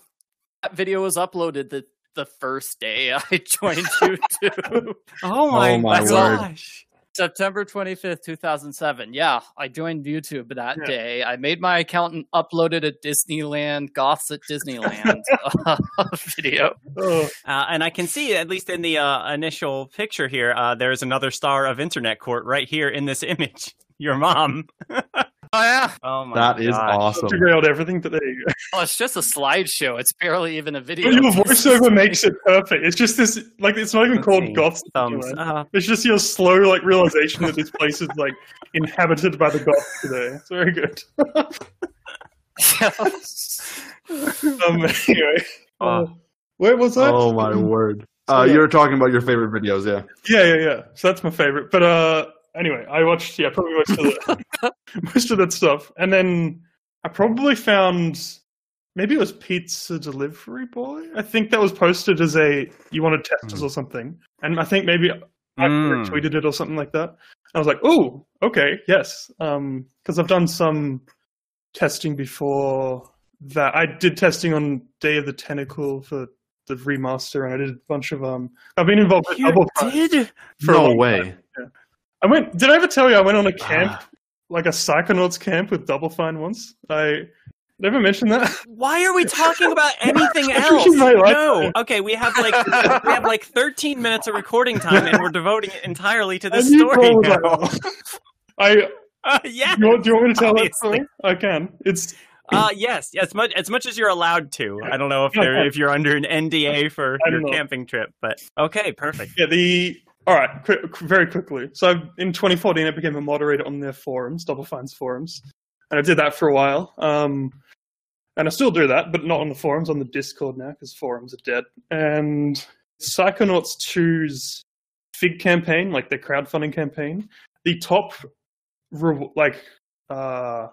that video was uploaded the the first day I joined YouTube. Oh my, my gosh. September 25th, 2007. Yeah, I joined YouTube that Yeah. day. I made my account and uploaded a Disneyland Goths at Disneyland uh, *laughs* *laughs* video. Oh, Uh, and I can see, at least in the uh, initial picture here, uh, there's another star of Internet Court right here in this image. *laughs* Your mom. Oh yeah. Oh my That is gosh. awesome. derailed everything, but there you go. Oh, it's just a slideshow. It's barely even a video. Your voiceover makes it perfect. It's just this, like, it's not even Let's called see. Goths. Thumbs Disneyland. up. It's just your slow, like, realization that this place is, like, inhabited by the Goths today. It's very good. *laughs* Um, anyway. Oh. Uh, where was that? Oh my word. Uh, yeah. you were talking about your favorite videos, yeah. Yeah, yeah, yeah. So that's my favorite. But uh anyway, I watched yeah, probably most of the *laughs* *laughs* most of that stuff. And then I probably found maybe it was Pizza Delivery Boy. I think that was posted as a you wanted testers Mm. or something. And I think maybe I Mm. retweeted it or something like that. I was like, oh, okay, yes. Um because I've done some testing before that. I did testing on Day of the Tentacle for the remaster and I did a bunch of um I've been involved with You Double did? for a no long way. time. I went. Did I ever tell you I went on a camp, Ah. like a Psychonauts camp with Double Fine once? I never mentioned that. *laughs* Why are we talking about *laughs* anything else? drinking No. away. Okay, we have like we have like 13 minutes of recording time, and we're devoting it entirely to I this story now. like, oh. I. Uh, yeah. Do you, want, do you want me to tell that story? I can. It's Uh, yes, as much as much as you're allowed to. I don't know if there, if you're under an NDA for your know. camping trip, but okay, perfect. yeah. The all right. Quick, very quickly. So in 2014, I became a moderator on their forums, Double Fine's forums, and I did that for a while. Um, and I still do that, but not on the forums, on the Discord now because forums are dead. And Psychonauts 2's Fig campaign, like their crowdfunding campaign, the top, re- like, uh,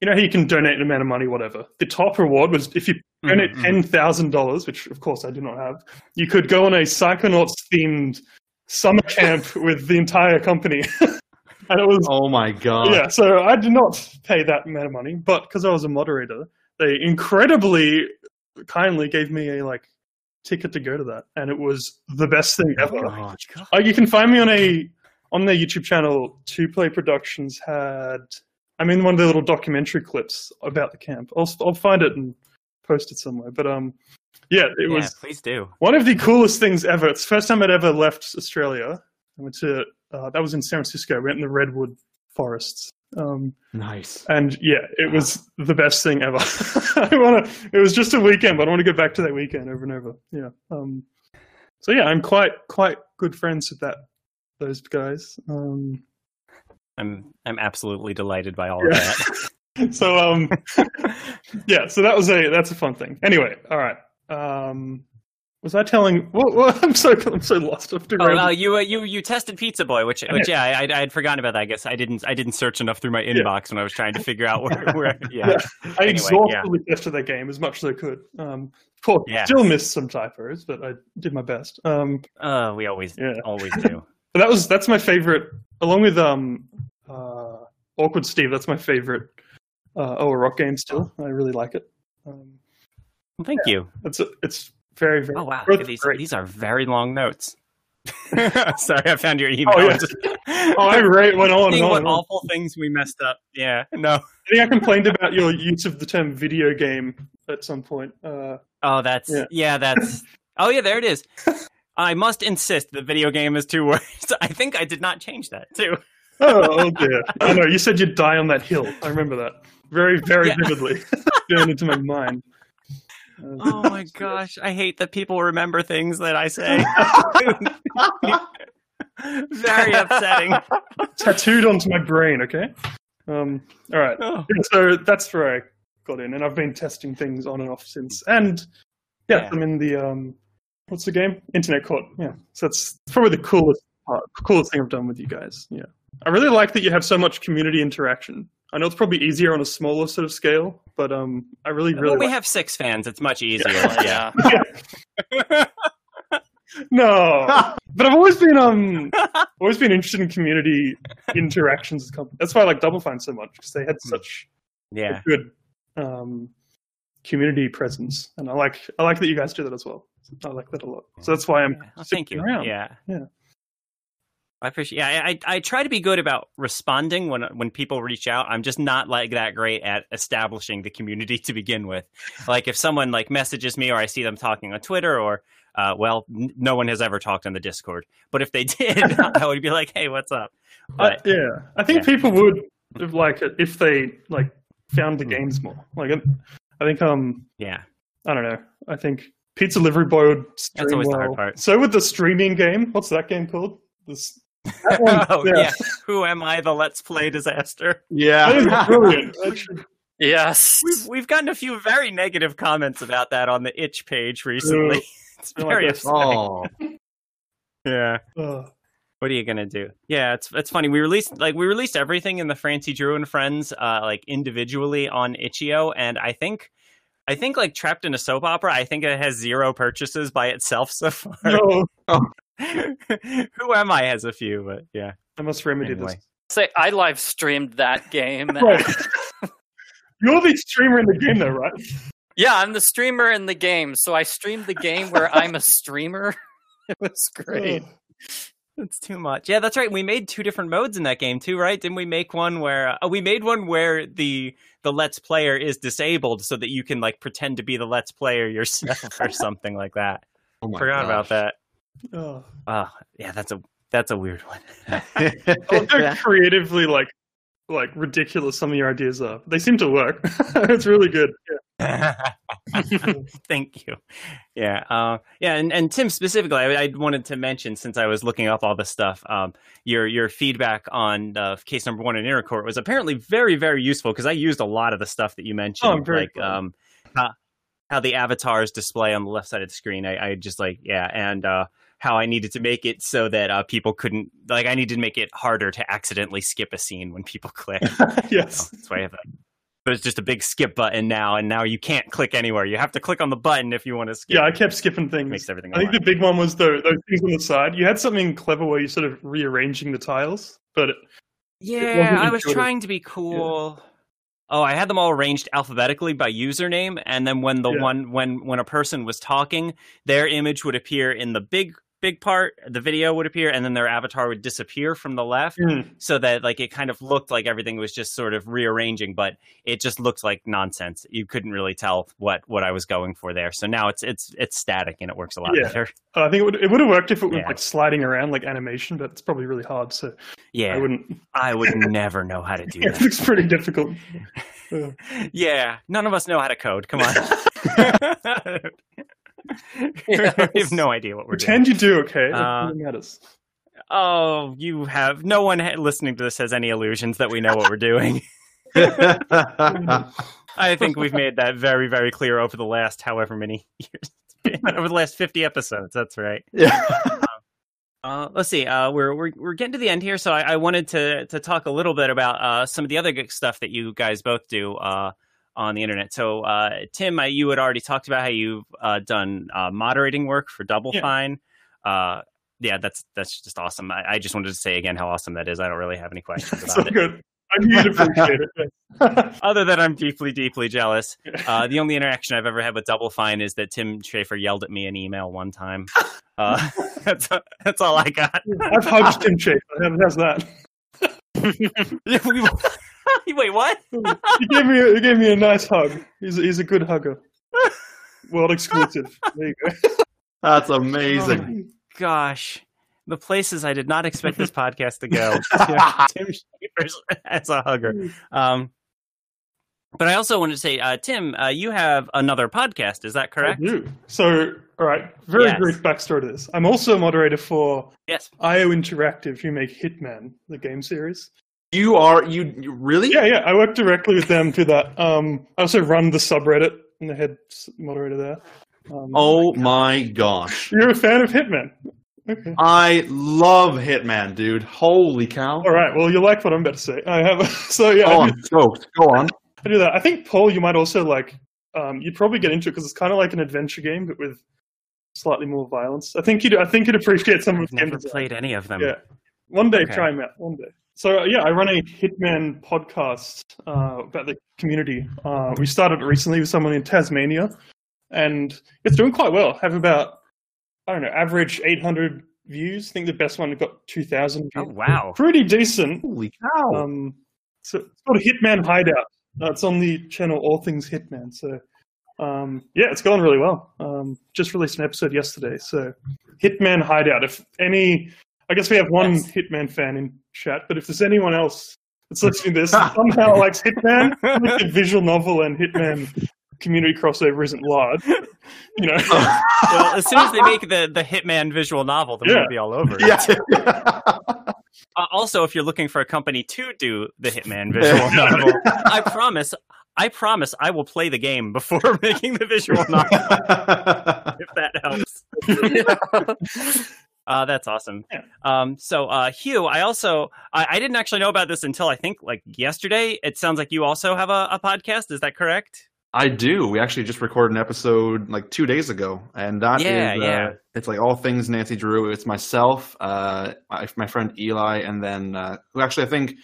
you know how you can donate an amount of money, whatever. The top reward was if you donate Mhm, mhm. ten thousand dollars, which of course I do not have, you could go on a Psychonauts themed summer camp with the entire company. *laughs* and it was Oh my god. yeah, so I did not pay that amount of money, but because I was a moderator, they incredibly kindly gave me a like ticket to go to that, and it was the best thing ever. God. Uh, you can find me on a on their YouTube channel. Two Player Productions had I'm in one of the little documentary clips about the camp. I'll I'll find it and post it somewhere. But um, yeah, it yeah, was please do. one of the coolest things ever. It's the first time I'd ever left Australia. I went to uh, that was in San Francisco. I went in the redwood forests. Um, Nice. and yeah, it was the best thing ever. *laughs* I want to. It was just a weekend, but I want to go back to that weekend over and over. Yeah. Um. So yeah, I'm quite quite good friends with that those guys. Um. I'm I'm absolutely delighted by all of that. *laughs* So um. *laughs* yeah. So that was a that's a fun thing. Anyway, all right. Um. Was I telling? What, what, *laughs* I'm so I'm so lost. To Oh, uh, you uh, you you tested Pizza Boy, which which yeah, I, I had forgotten about that. I guess I didn't I didn't search enough through my inbox when I was trying to figure out where where *laughs* yeah. Yeah. I anyway, exhaustively tested that game as much as I could. Um, of course, Yeah. still missed some typos, but I did my best. Um, Uh, we always Yeah. always *laughs* do. but that was that's my favorite, along with um, uh, Awkward Steve. That's my favorite uh, oh a rock game. Still, I really like it. Um, Well, thank you. it's it's very very. Oh wow, both look at these great. these are very long notes. *laughs* Sorry, I found your email. Oh, yeah. *laughs* Oh, I rate went on and Seeing on. what awful things we messed up. Yeah, no. I think I complained about your use of the term video game at some point. Uh, Oh, that's yeah, Yeah. that's. *laughs* Oh yeah, there it is. I must insist the video game is two words. I think I did not change that too. oh, oh dear. I know, you said you'd die on that hill. I remember that. Very, very Yeah. vividly. Burned into my mind. Oh my *laughs* gosh, I hate that people remember things that I say. *laughs* Very upsetting. tattooed onto my brain, okay? Um, all right. Oh. So that's where I got in, and I've been testing things on and off since. And yeah, Yeah. I'm in the um, what's the game? Internet Court. Yeah, so that's probably the coolest part, coolest thing I've done with you guys. Yeah, I really like that you have so much community interaction. I know it's probably easier on a smaller sort of scale, but um, I really, really well, we like- have six fans. It's much easier. yeah. Yeah. *laughs* no. *laughs* but I've always been um, always been interested in community interactions. with companies. That's why I like Double Fine so much because they had such Yeah. a good um, community presence, and I like I like that you guys do that as well. I like that a lot. So that's why I'm Yeah. Well, thank sticking you. around. Yeah. Yeah. I appreciate. Yeah, I, I try to be good about responding when when people reach out. I'm just not like that great at establishing the community *laughs* to begin with. Like if someone like messages me or I see them talking on Twitter or uh, well, n- no one has ever talked on the Discord. But if they *laughs* did, I would be like, "Hey, what's up?" But yeah, I think yeah. people would like it if they like found Hmm. the games more. Like I think um yeah, I don't know. I think Pizza Delivery Boy would stream always the well. hard part. So would the streaming game. What's that game called? This *laughs* one, oh yeah. yeah. Who am I? The Let's Play disaster. That is Yeah. brilliant. *laughs* Yes. We've we've gotten a few very negative comments about that on the itch page recently. *laughs* it's I like very upsetting. oh, Yeah. uh, What are you gonna do? Yeah, it's it's funny. We released like we released everything in the Francie Drew and Friends uh like individually on Itch.io, and I think I think like Trapped in a Soap Opera, I think it has zero purchases by itself so far. no, Who am I has a few, but yeah. I must remedy Anyway. Say I live streamed that game. *laughs* Right. You're the streamer in the game, though, right? Yeah, I'm the streamer in the game. So I streamed the game where I'm a *laughs* streamer. *laughs* It was great. It's too much. Yeah, that's right. We made two different modes in that game too, right? Didn't we make one where uh, we made one where the the Let's Player is disabled so that you can like pretend to be the Let's Player yourself or something like that. oh my Forgot about that. Oh. Oh, yeah, that's a that's a weird one. I love how creatively like like ridiculous some of your ideas are. They seem to work. *laughs* it's really good. *laughs* Thank you. Yeah, uh, yeah, and, and Tim specifically, I, I wanted to mention since I was looking up all this stuff, um, your your feedback on uh, case number one in Internet Court was apparently very very useful because I used a lot of the stuff that you mentioned, Oh, very like glad. um, how, how the avatars display on the left side of the screen. I, I just like yeah, and uh, how I needed to make it so that uh, people couldn't like I needed to make it harder to accidentally skip a scene when people *laughs* click. *laughs* yes. So that's why I have that. There's just a big skip button now, and now you can't click anywhere. You have to click on the button if you want to skip. Yeah, I kept skipping things. makes everything. I think the big one was the, those things on the side. You had something clever where you sort of rearranging the tiles, but it, yeah, wasn't I was trying to be cool. Oh, I had them all arranged alphabetically by username, and then when the Yeah. one when when a person was talking, their image would appear in the big big part. The video would appear, and then their avatar would disappear from the left. Mm. so that like it kind of looked like everything was just sort of rearranging but it just looked like nonsense you couldn't really tell what what i was going for there so now it's it's it's static and it works a lot Yeah. better I think it would, it would have worked if it was Yeah. like sliding around like animation, but it's probably really hard. So yeah I wouldn't. i would *laughs* never know how to do It that looks pretty difficult. *laughs* Uh, yeah none of us know how to code come on *laughs* *laughs* we have no idea what we're doing pretend you do, okay? Uh, matters. oh you have no one listening to this has any illusions that we know what we're doing *laughs* i think we've made that very very clear over the last however many *laughs* years over the last 50 episodes. That's right. Yeah. Uh, let's see. Uh, we're we're we're getting to the end here, so I, I wanted to to talk a little bit about uh, some of the other good stuff that you guys both do uh, on the internet. So, uh, Tim, I, you had already talked about how you've uh, done uh, moderating work for Double Yeah. Fine. Uh, yeah, that's that's just awesome. I, I just wanted to say again how awesome that is. I don't really have any *laughs* questions so about it, good. I knew you'd appreciate it. *laughs* other than I'm deeply, deeply jealous. Uh, the only interaction I've ever had with Double Fine is that Tim Schafer yelled at me in email one time. Uh, *laughs* that's that's all I got. I've hugged Tim Schafer. How's that? *laughs* Wait, what? *laughs* He gave me a, he gave me a nice hug. He's a, he's a good hugger. World exclusive. There you go. *laughs* That's amazing. Gosh, the places I did not expect this podcast to go. Tim Schafer's as a hugger. Um, but I also wanted to say, uh, Tim, uh, you have another podcast. Is that correct? I do. So, all right, very Yes. brief backstory to this. I'm also a moderator for Yes. IO Interactive, who make Hitman, the game series. You are you, you really? Yeah, yeah, I work directly with them through that. Um, I also run the subreddit and the head moderator there. Um, Oh my gosh. you're a fan of Hitman? Okay. I love Hitman, dude. Holy cow. All right. Well, you like what I'm about to say. I have. *laughs* So yeah, Oh, I, do, I'm stoked. Go on. I do that. I think Paul, you might also like. Um, you'd probably get into it because it's kind of like an adventure game, but with slightly more violence. I think you'd. I think you'd appreciate some of I've the never played any of them. Yeah. One day, Okay. try them out. One day. So uh, yeah, I run a Hitman podcast uh, about the community. Uh, we started recently with someone in Tasmania, and it's doing quite well. Have about I don't know, average 800 views. I think the best one got 2,000 Oh wow. Pretty decent. Holy cow. Um, so it's called Hitman Hideout. Uh, it's on the channel All Things Hitman. So um, yeah, it's going really well. Um, just released an episode yesterday. So Hitman Hideout. If any, I guess we have one Yes. Hitman fan in chat, but if there's anyone else that's listening to this *laughs* somehow likes Hitman, like the visual novel and Hitman community crossover isn't large, you know. well, as soon as they make the the Hitman visual novel, then Yeah. we'll be all over. it. yeah. *laughs* *laughs* Uh, also, if you're looking for a company to do the Hitman visual novel, I promise, I promise, I will play the game before making the visual novel. if that helps. Uh, that's awesome. Yeah. Um, so, uh, Huw, I also I, I didn't actually know about this until I think like yesterday. It sounds like you also have a, a podcast. Is that correct? I do. We actually just recorded an episode like two days ago, and that is Yeah, uh, yeah. it's like all things Nancy Drew. It's myself, uh, my, my friend Eli, and then uh, who actually I think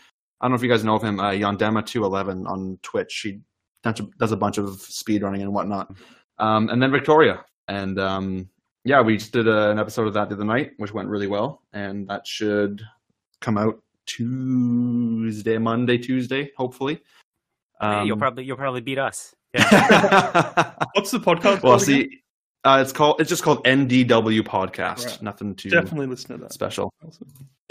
I don't know if you guys know of him, uh, Yondema two eleven on Twitch. She does a- does a bunch of speed running and whatnot, um, and then Victoria. And um, yeah, we just did a, an episode of that the other night, which went really well, and that should come out Tuesday, Monday, Tuesday, hopefully. Yeah, you'll Um, probably you'll probably beat us. *laughs* Yeah. What's the podcast? well, called again? see, uh, it's called it's just called NDW podcast. Right. Nothing too definitely listen to that. special.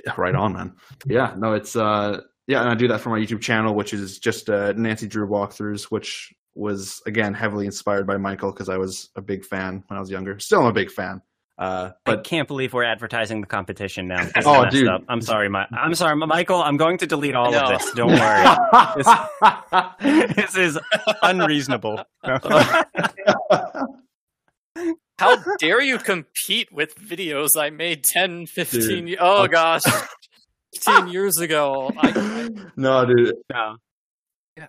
Yeah, Right on, man. Yeah, no, it's uh, yeah, and I do that for my YouTube channel, which is just uh, Nancy Drew walkthroughs, which was again heavily inspired by Michael because I was a big fan when I was younger. Still, I'm a big fan. Uh, I but can't believe we're advertising the competition now. This Oh, dude. up. I'm sorry, my, I'm sorry, Michael. I'm going to delete all I of this. Don't worry. this *laughs* is unreasonable. *laughs* How dare you compete with videos I made 10, 15 Dude. Oh gosh. *laughs* 15 years ago. I, no, dude. no,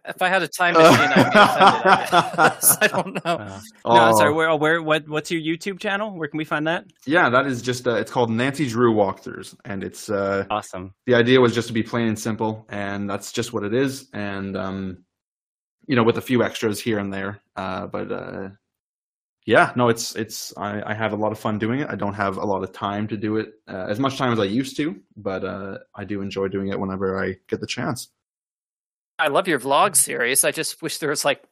if I had a time machine, I'd be offended. I, guess. *laughs* *laughs* I don't know. no. no, Oh, sorry. Where, where, what, what's your YouTube channel? Where can we find that? yeah, that is just uh, it's called Nancy Drew walkthroughs, and it's uh, Awesome. the idea was just to be plain and simple, and that's just what it is. And um, you know, with a few extras here and there. Uh, but uh, yeah, no, it's it's I, I have a lot of fun doing it. I don't have a lot of time to do it uh, as much time as I used to, but uh, I do enjoy doing it whenever I get the chance. I love your vlog series. I just wish there was like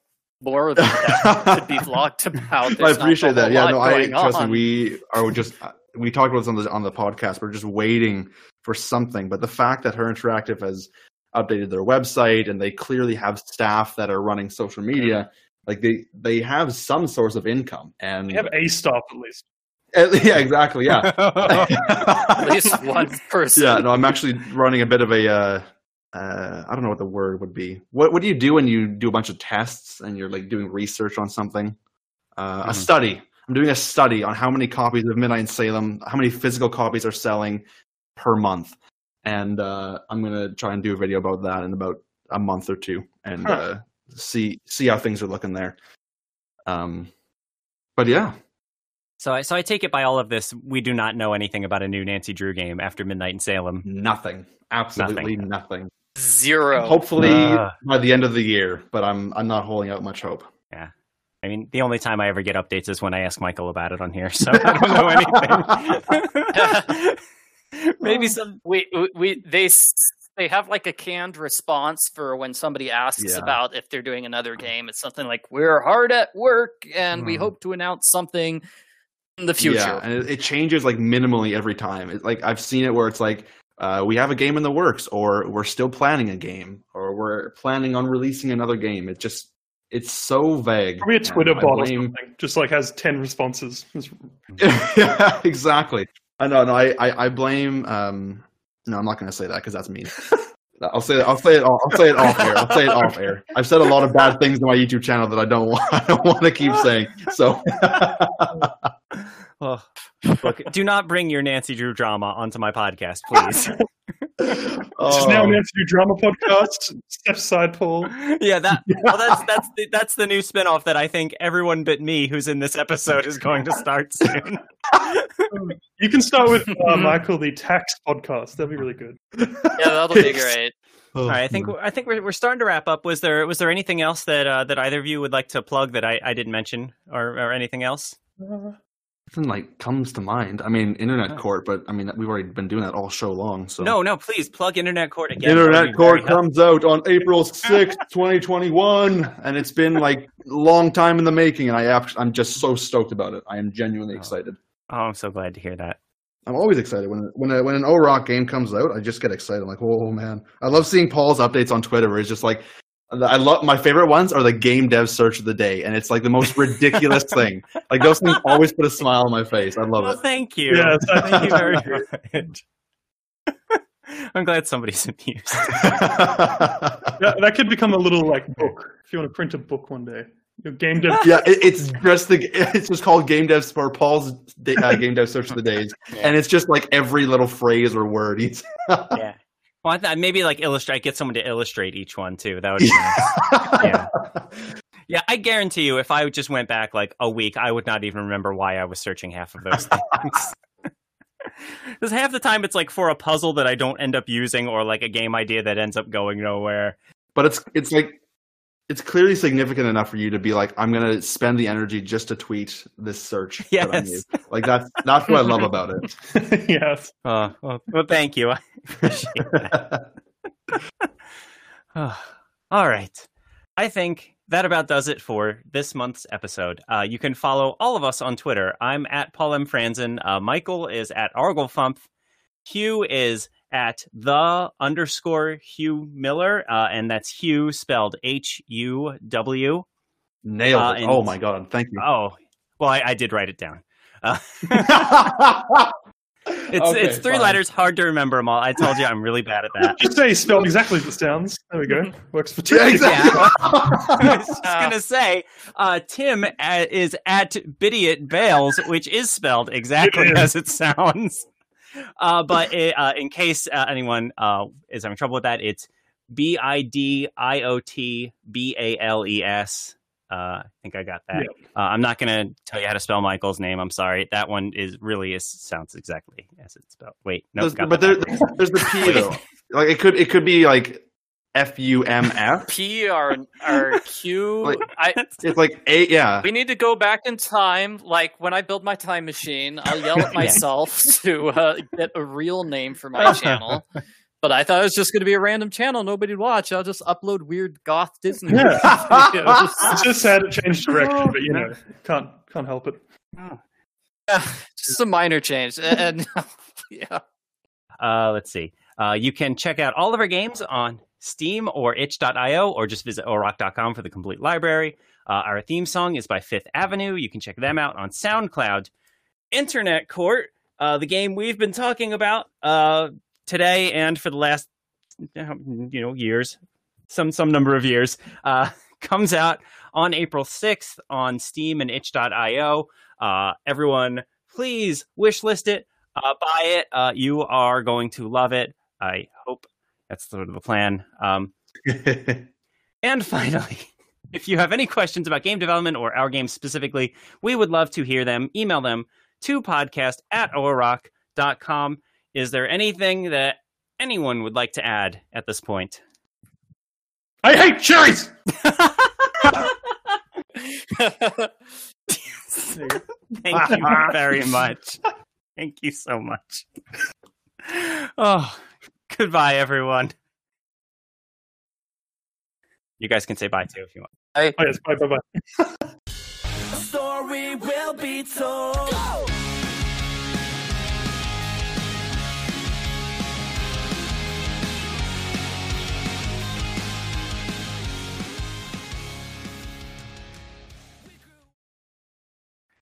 more of that *laughs* could be vlogged about. I There's not a appreciate that. Yeah, no, I trust me. We are just uh, we talked about this on the on the podcast. We're just waiting for something. But the fact that Her Interactive has updated their website and they clearly have staff that are running social media, like they they have some source of income. And You have a staff at least. *laughs* yeah, exactly. Yeah. *laughs* At least one person. yeah. No, I'm actually running a bit of a. Uh, uh, I don't know what the word would be. What What do you do when you do a bunch of tests and you're like doing research on something? Uh, A Mhm. study. I'm doing a study on how many copies of Midnight in Salem, how many physical copies are selling per month, and uh, I'm gonna try and do a video about that in about a month or two, and Huh. uh, see see how things are looking there. Um, but yeah, So I so I take it by all of this, we do not know anything about a new Nancy Drew game after Midnight in Salem. nothing, absolutely nothing. Zero. Hopefully Uh. by the end of the year, but I'm I'm not holding out much hope. Yeah. I mean, the only time I ever get updates is when I ask Michael about it on here, so *laughs* I don't know anything. *laughs* Maybe *laughs* some. we we- we they they have like a canned response for when somebody asks Yeah. about if they're doing another game. It's something like we're hard at work and we Hmm. hope to announce something in the future. Yeah, and it, it changes like minimally every time. It, like I've seen it where it's like uh, we have a game in the works, or we're still planning a game, or we're planning on releasing another game. It just it's so vague. Probably a Twitter bot blame-. Just like has ten responses. *laughs* Yeah, exactly. I know. No, I, I, I blame. Um, no, I'm not going to say that because that's mean. *laughs* I'll say I'll say it. I'll, I'll say it off air. I'll say it off air. I've said a lot of bad things on my YouTube channel that I don't want. *laughs* I don't want to keep saying. So. Oh, look, *laughs* do not bring your Nancy Drew drama onto my podcast, please. *laughs* This is now Oh. an Nancy drama podcast. Step aside, Paul. yeah, that. *laughs* Well, that's that's the, that's the new spinoff that I think everyone but me who's in this episode is going to start soon. You can start with uh, Michael, the tax podcast. That'd be really good. yeah, that'll be great. Oh, All right, I think I think we're, we're starting to wrap up. Was there was there anything else that uh, that either of you would like to plug that I, I didn't mention or, or anything else? Uh, Nothing like comes to mind. I mean, Internet Court, but I mean, we've already been doing that all show long. So No, no, please plug Internet Court again. Internet Court very helpful. comes out on April *laughs* sixth, 2021, and it's been like a long time in the making, and I act- I'm just so stoked about it. I am genuinely Oh. excited. Oh, I'm so glad to hear that. I'm always excited when when a, when an OhaRock game comes out. I just get excited. I'm like, oh man, I love seeing Paul's updates on Twitter. Where he's just like, I love my favorite ones are the game dev search of the day, and it's like the most ridiculous *laughs* thing. Like those things always put a smile on my face. I love Well, it. thank you. Yes, I- thank you *laughs* very much. *laughs* I'm glad somebody's amused. that, that could become a little like book if you want to print a book one day. Your game dev. yeah, it, it's just the it's just called game dev or Paul's da- uh, game dev search of the days, and it's just like every little phrase or word. He's yeah. Well, I th- maybe like illustrate. Get someone to illustrate each one too. That would be nice. *laughs* Yeah. Yeah, I guarantee you, if I just went back like a week, I would not even remember why I was searching half of those things. *laughs* Because half the time it's like for a puzzle that I don't end up using, or like a game idea that ends up going nowhere. but it's it's like it's clearly significant enough for you to be like, I'm gonna spend the energy just to tweet this search. *laughs* that I Yes. like that's that's what I love about it. *laughs* yes. Uh, well, well, thank you. *laughs* I appreciate that. *sighs* All right. I think that about does it for this month's episode. Uh, you can follow all of us on Twitter. I'm at Paul M. Franzen. Uh, Michael is at Arglefumph. Huw is at the underscore Huw Miller, uh, and that's Huw spelled H U W. Nailed Uh, it. and- oh my god, thank you. Oh, well, I, I did write it down. Uh, *laughs* it's Okay, it's three fine. letters, hard to remember them all. I told you I'm really bad at that. Just say spelled exactly as it sounds. There we go. Works for two. Yeah, exactly. *laughs* I was just gonna say, uh, Tim uh, is at Bidiot Bales, which is spelled exactly It is. as it sounds. Uh, but it, uh, in case uh, anyone uh, is having trouble with that, it's B I D I O T B A L E S. Uh, I think I got that. Uh, I'm not gonna tell you how to spell Michael's name. I'm sorry. That one is really is, sounds exactly as it's spelled. Wait, no, There's- got but there, there's the P *laughs* though. Like it could it could be like F U M F. P or or Q. Like- I It's like A. Yeah. we need to go back in time. Like when I build my time machine, I'll yell at *laughs* Yeah. myself to uh, get a real name for my *laughs* channel. But I thought it was just going to be a random channel nobody'd watch. I'll just upload weird goth Disney Yeah. videos. It's *laughs* just sad it changed direction, but you know, can't can't help it. Yeah, *sighs* just a minor change. And yeah, Uh, let's see. Uh, you can check out all of our games on Steam or itch.io or just visit oharock.com for the complete library. Uh, our theme song is by Fifth Avenue. You can check them out on SoundCloud. Internet Court, uh, the game we've been talking about uh, today and for the last you know years, some some number of years, uh, *laughs* comes out on April 6th on Steam and itch.io. Uh, everyone, please wish list it, uh, buy it. You are going to love it. I hope that's sort of the plan. Um, *laughs* and finally, *laughs* if you have any questions about game development or our game specifically, we would love to hear them. Email them to podcast at oharock.com. Is there anything that anyone would like to add at this point? I hate cherries. *laughs* Thank you very much. Thank you so much. Oh, *laughs* goodbye, everyone. You guys can say bye too if you want. Oh, yes, bye, bye, bye. *laughs* story will be told.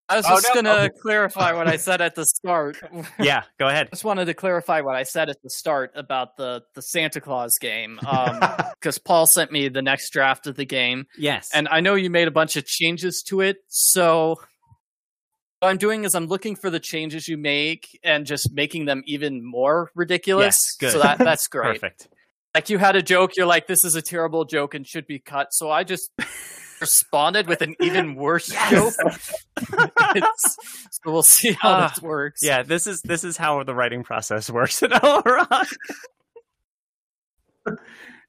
I was Oh, just no. gonna clarify what I said at the start. *laughs* Yeah, go ahead. just wanted to clarify what I said at the start about the the Santa Claus game, um, *laughs* because Paul sent me the next draft of the game, Yes. and I know you made a bunch of changes to it. So what I'm doing is I'm looking for the changes you make and just making them even more ridiculous. Yes, good. So that that's *laughs* great. perfect. Like you had a joke, you're like, "This is a terrible joke and should be cut." So I just responded with an even worse joke. So we'll see how Ah, this works. Yeah, this is this is how the writing process works *laughs* at Elrond.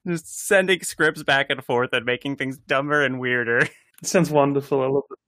Just sending scripts back and forth and making things dumber and weirder. It sounds wonderful. I love it.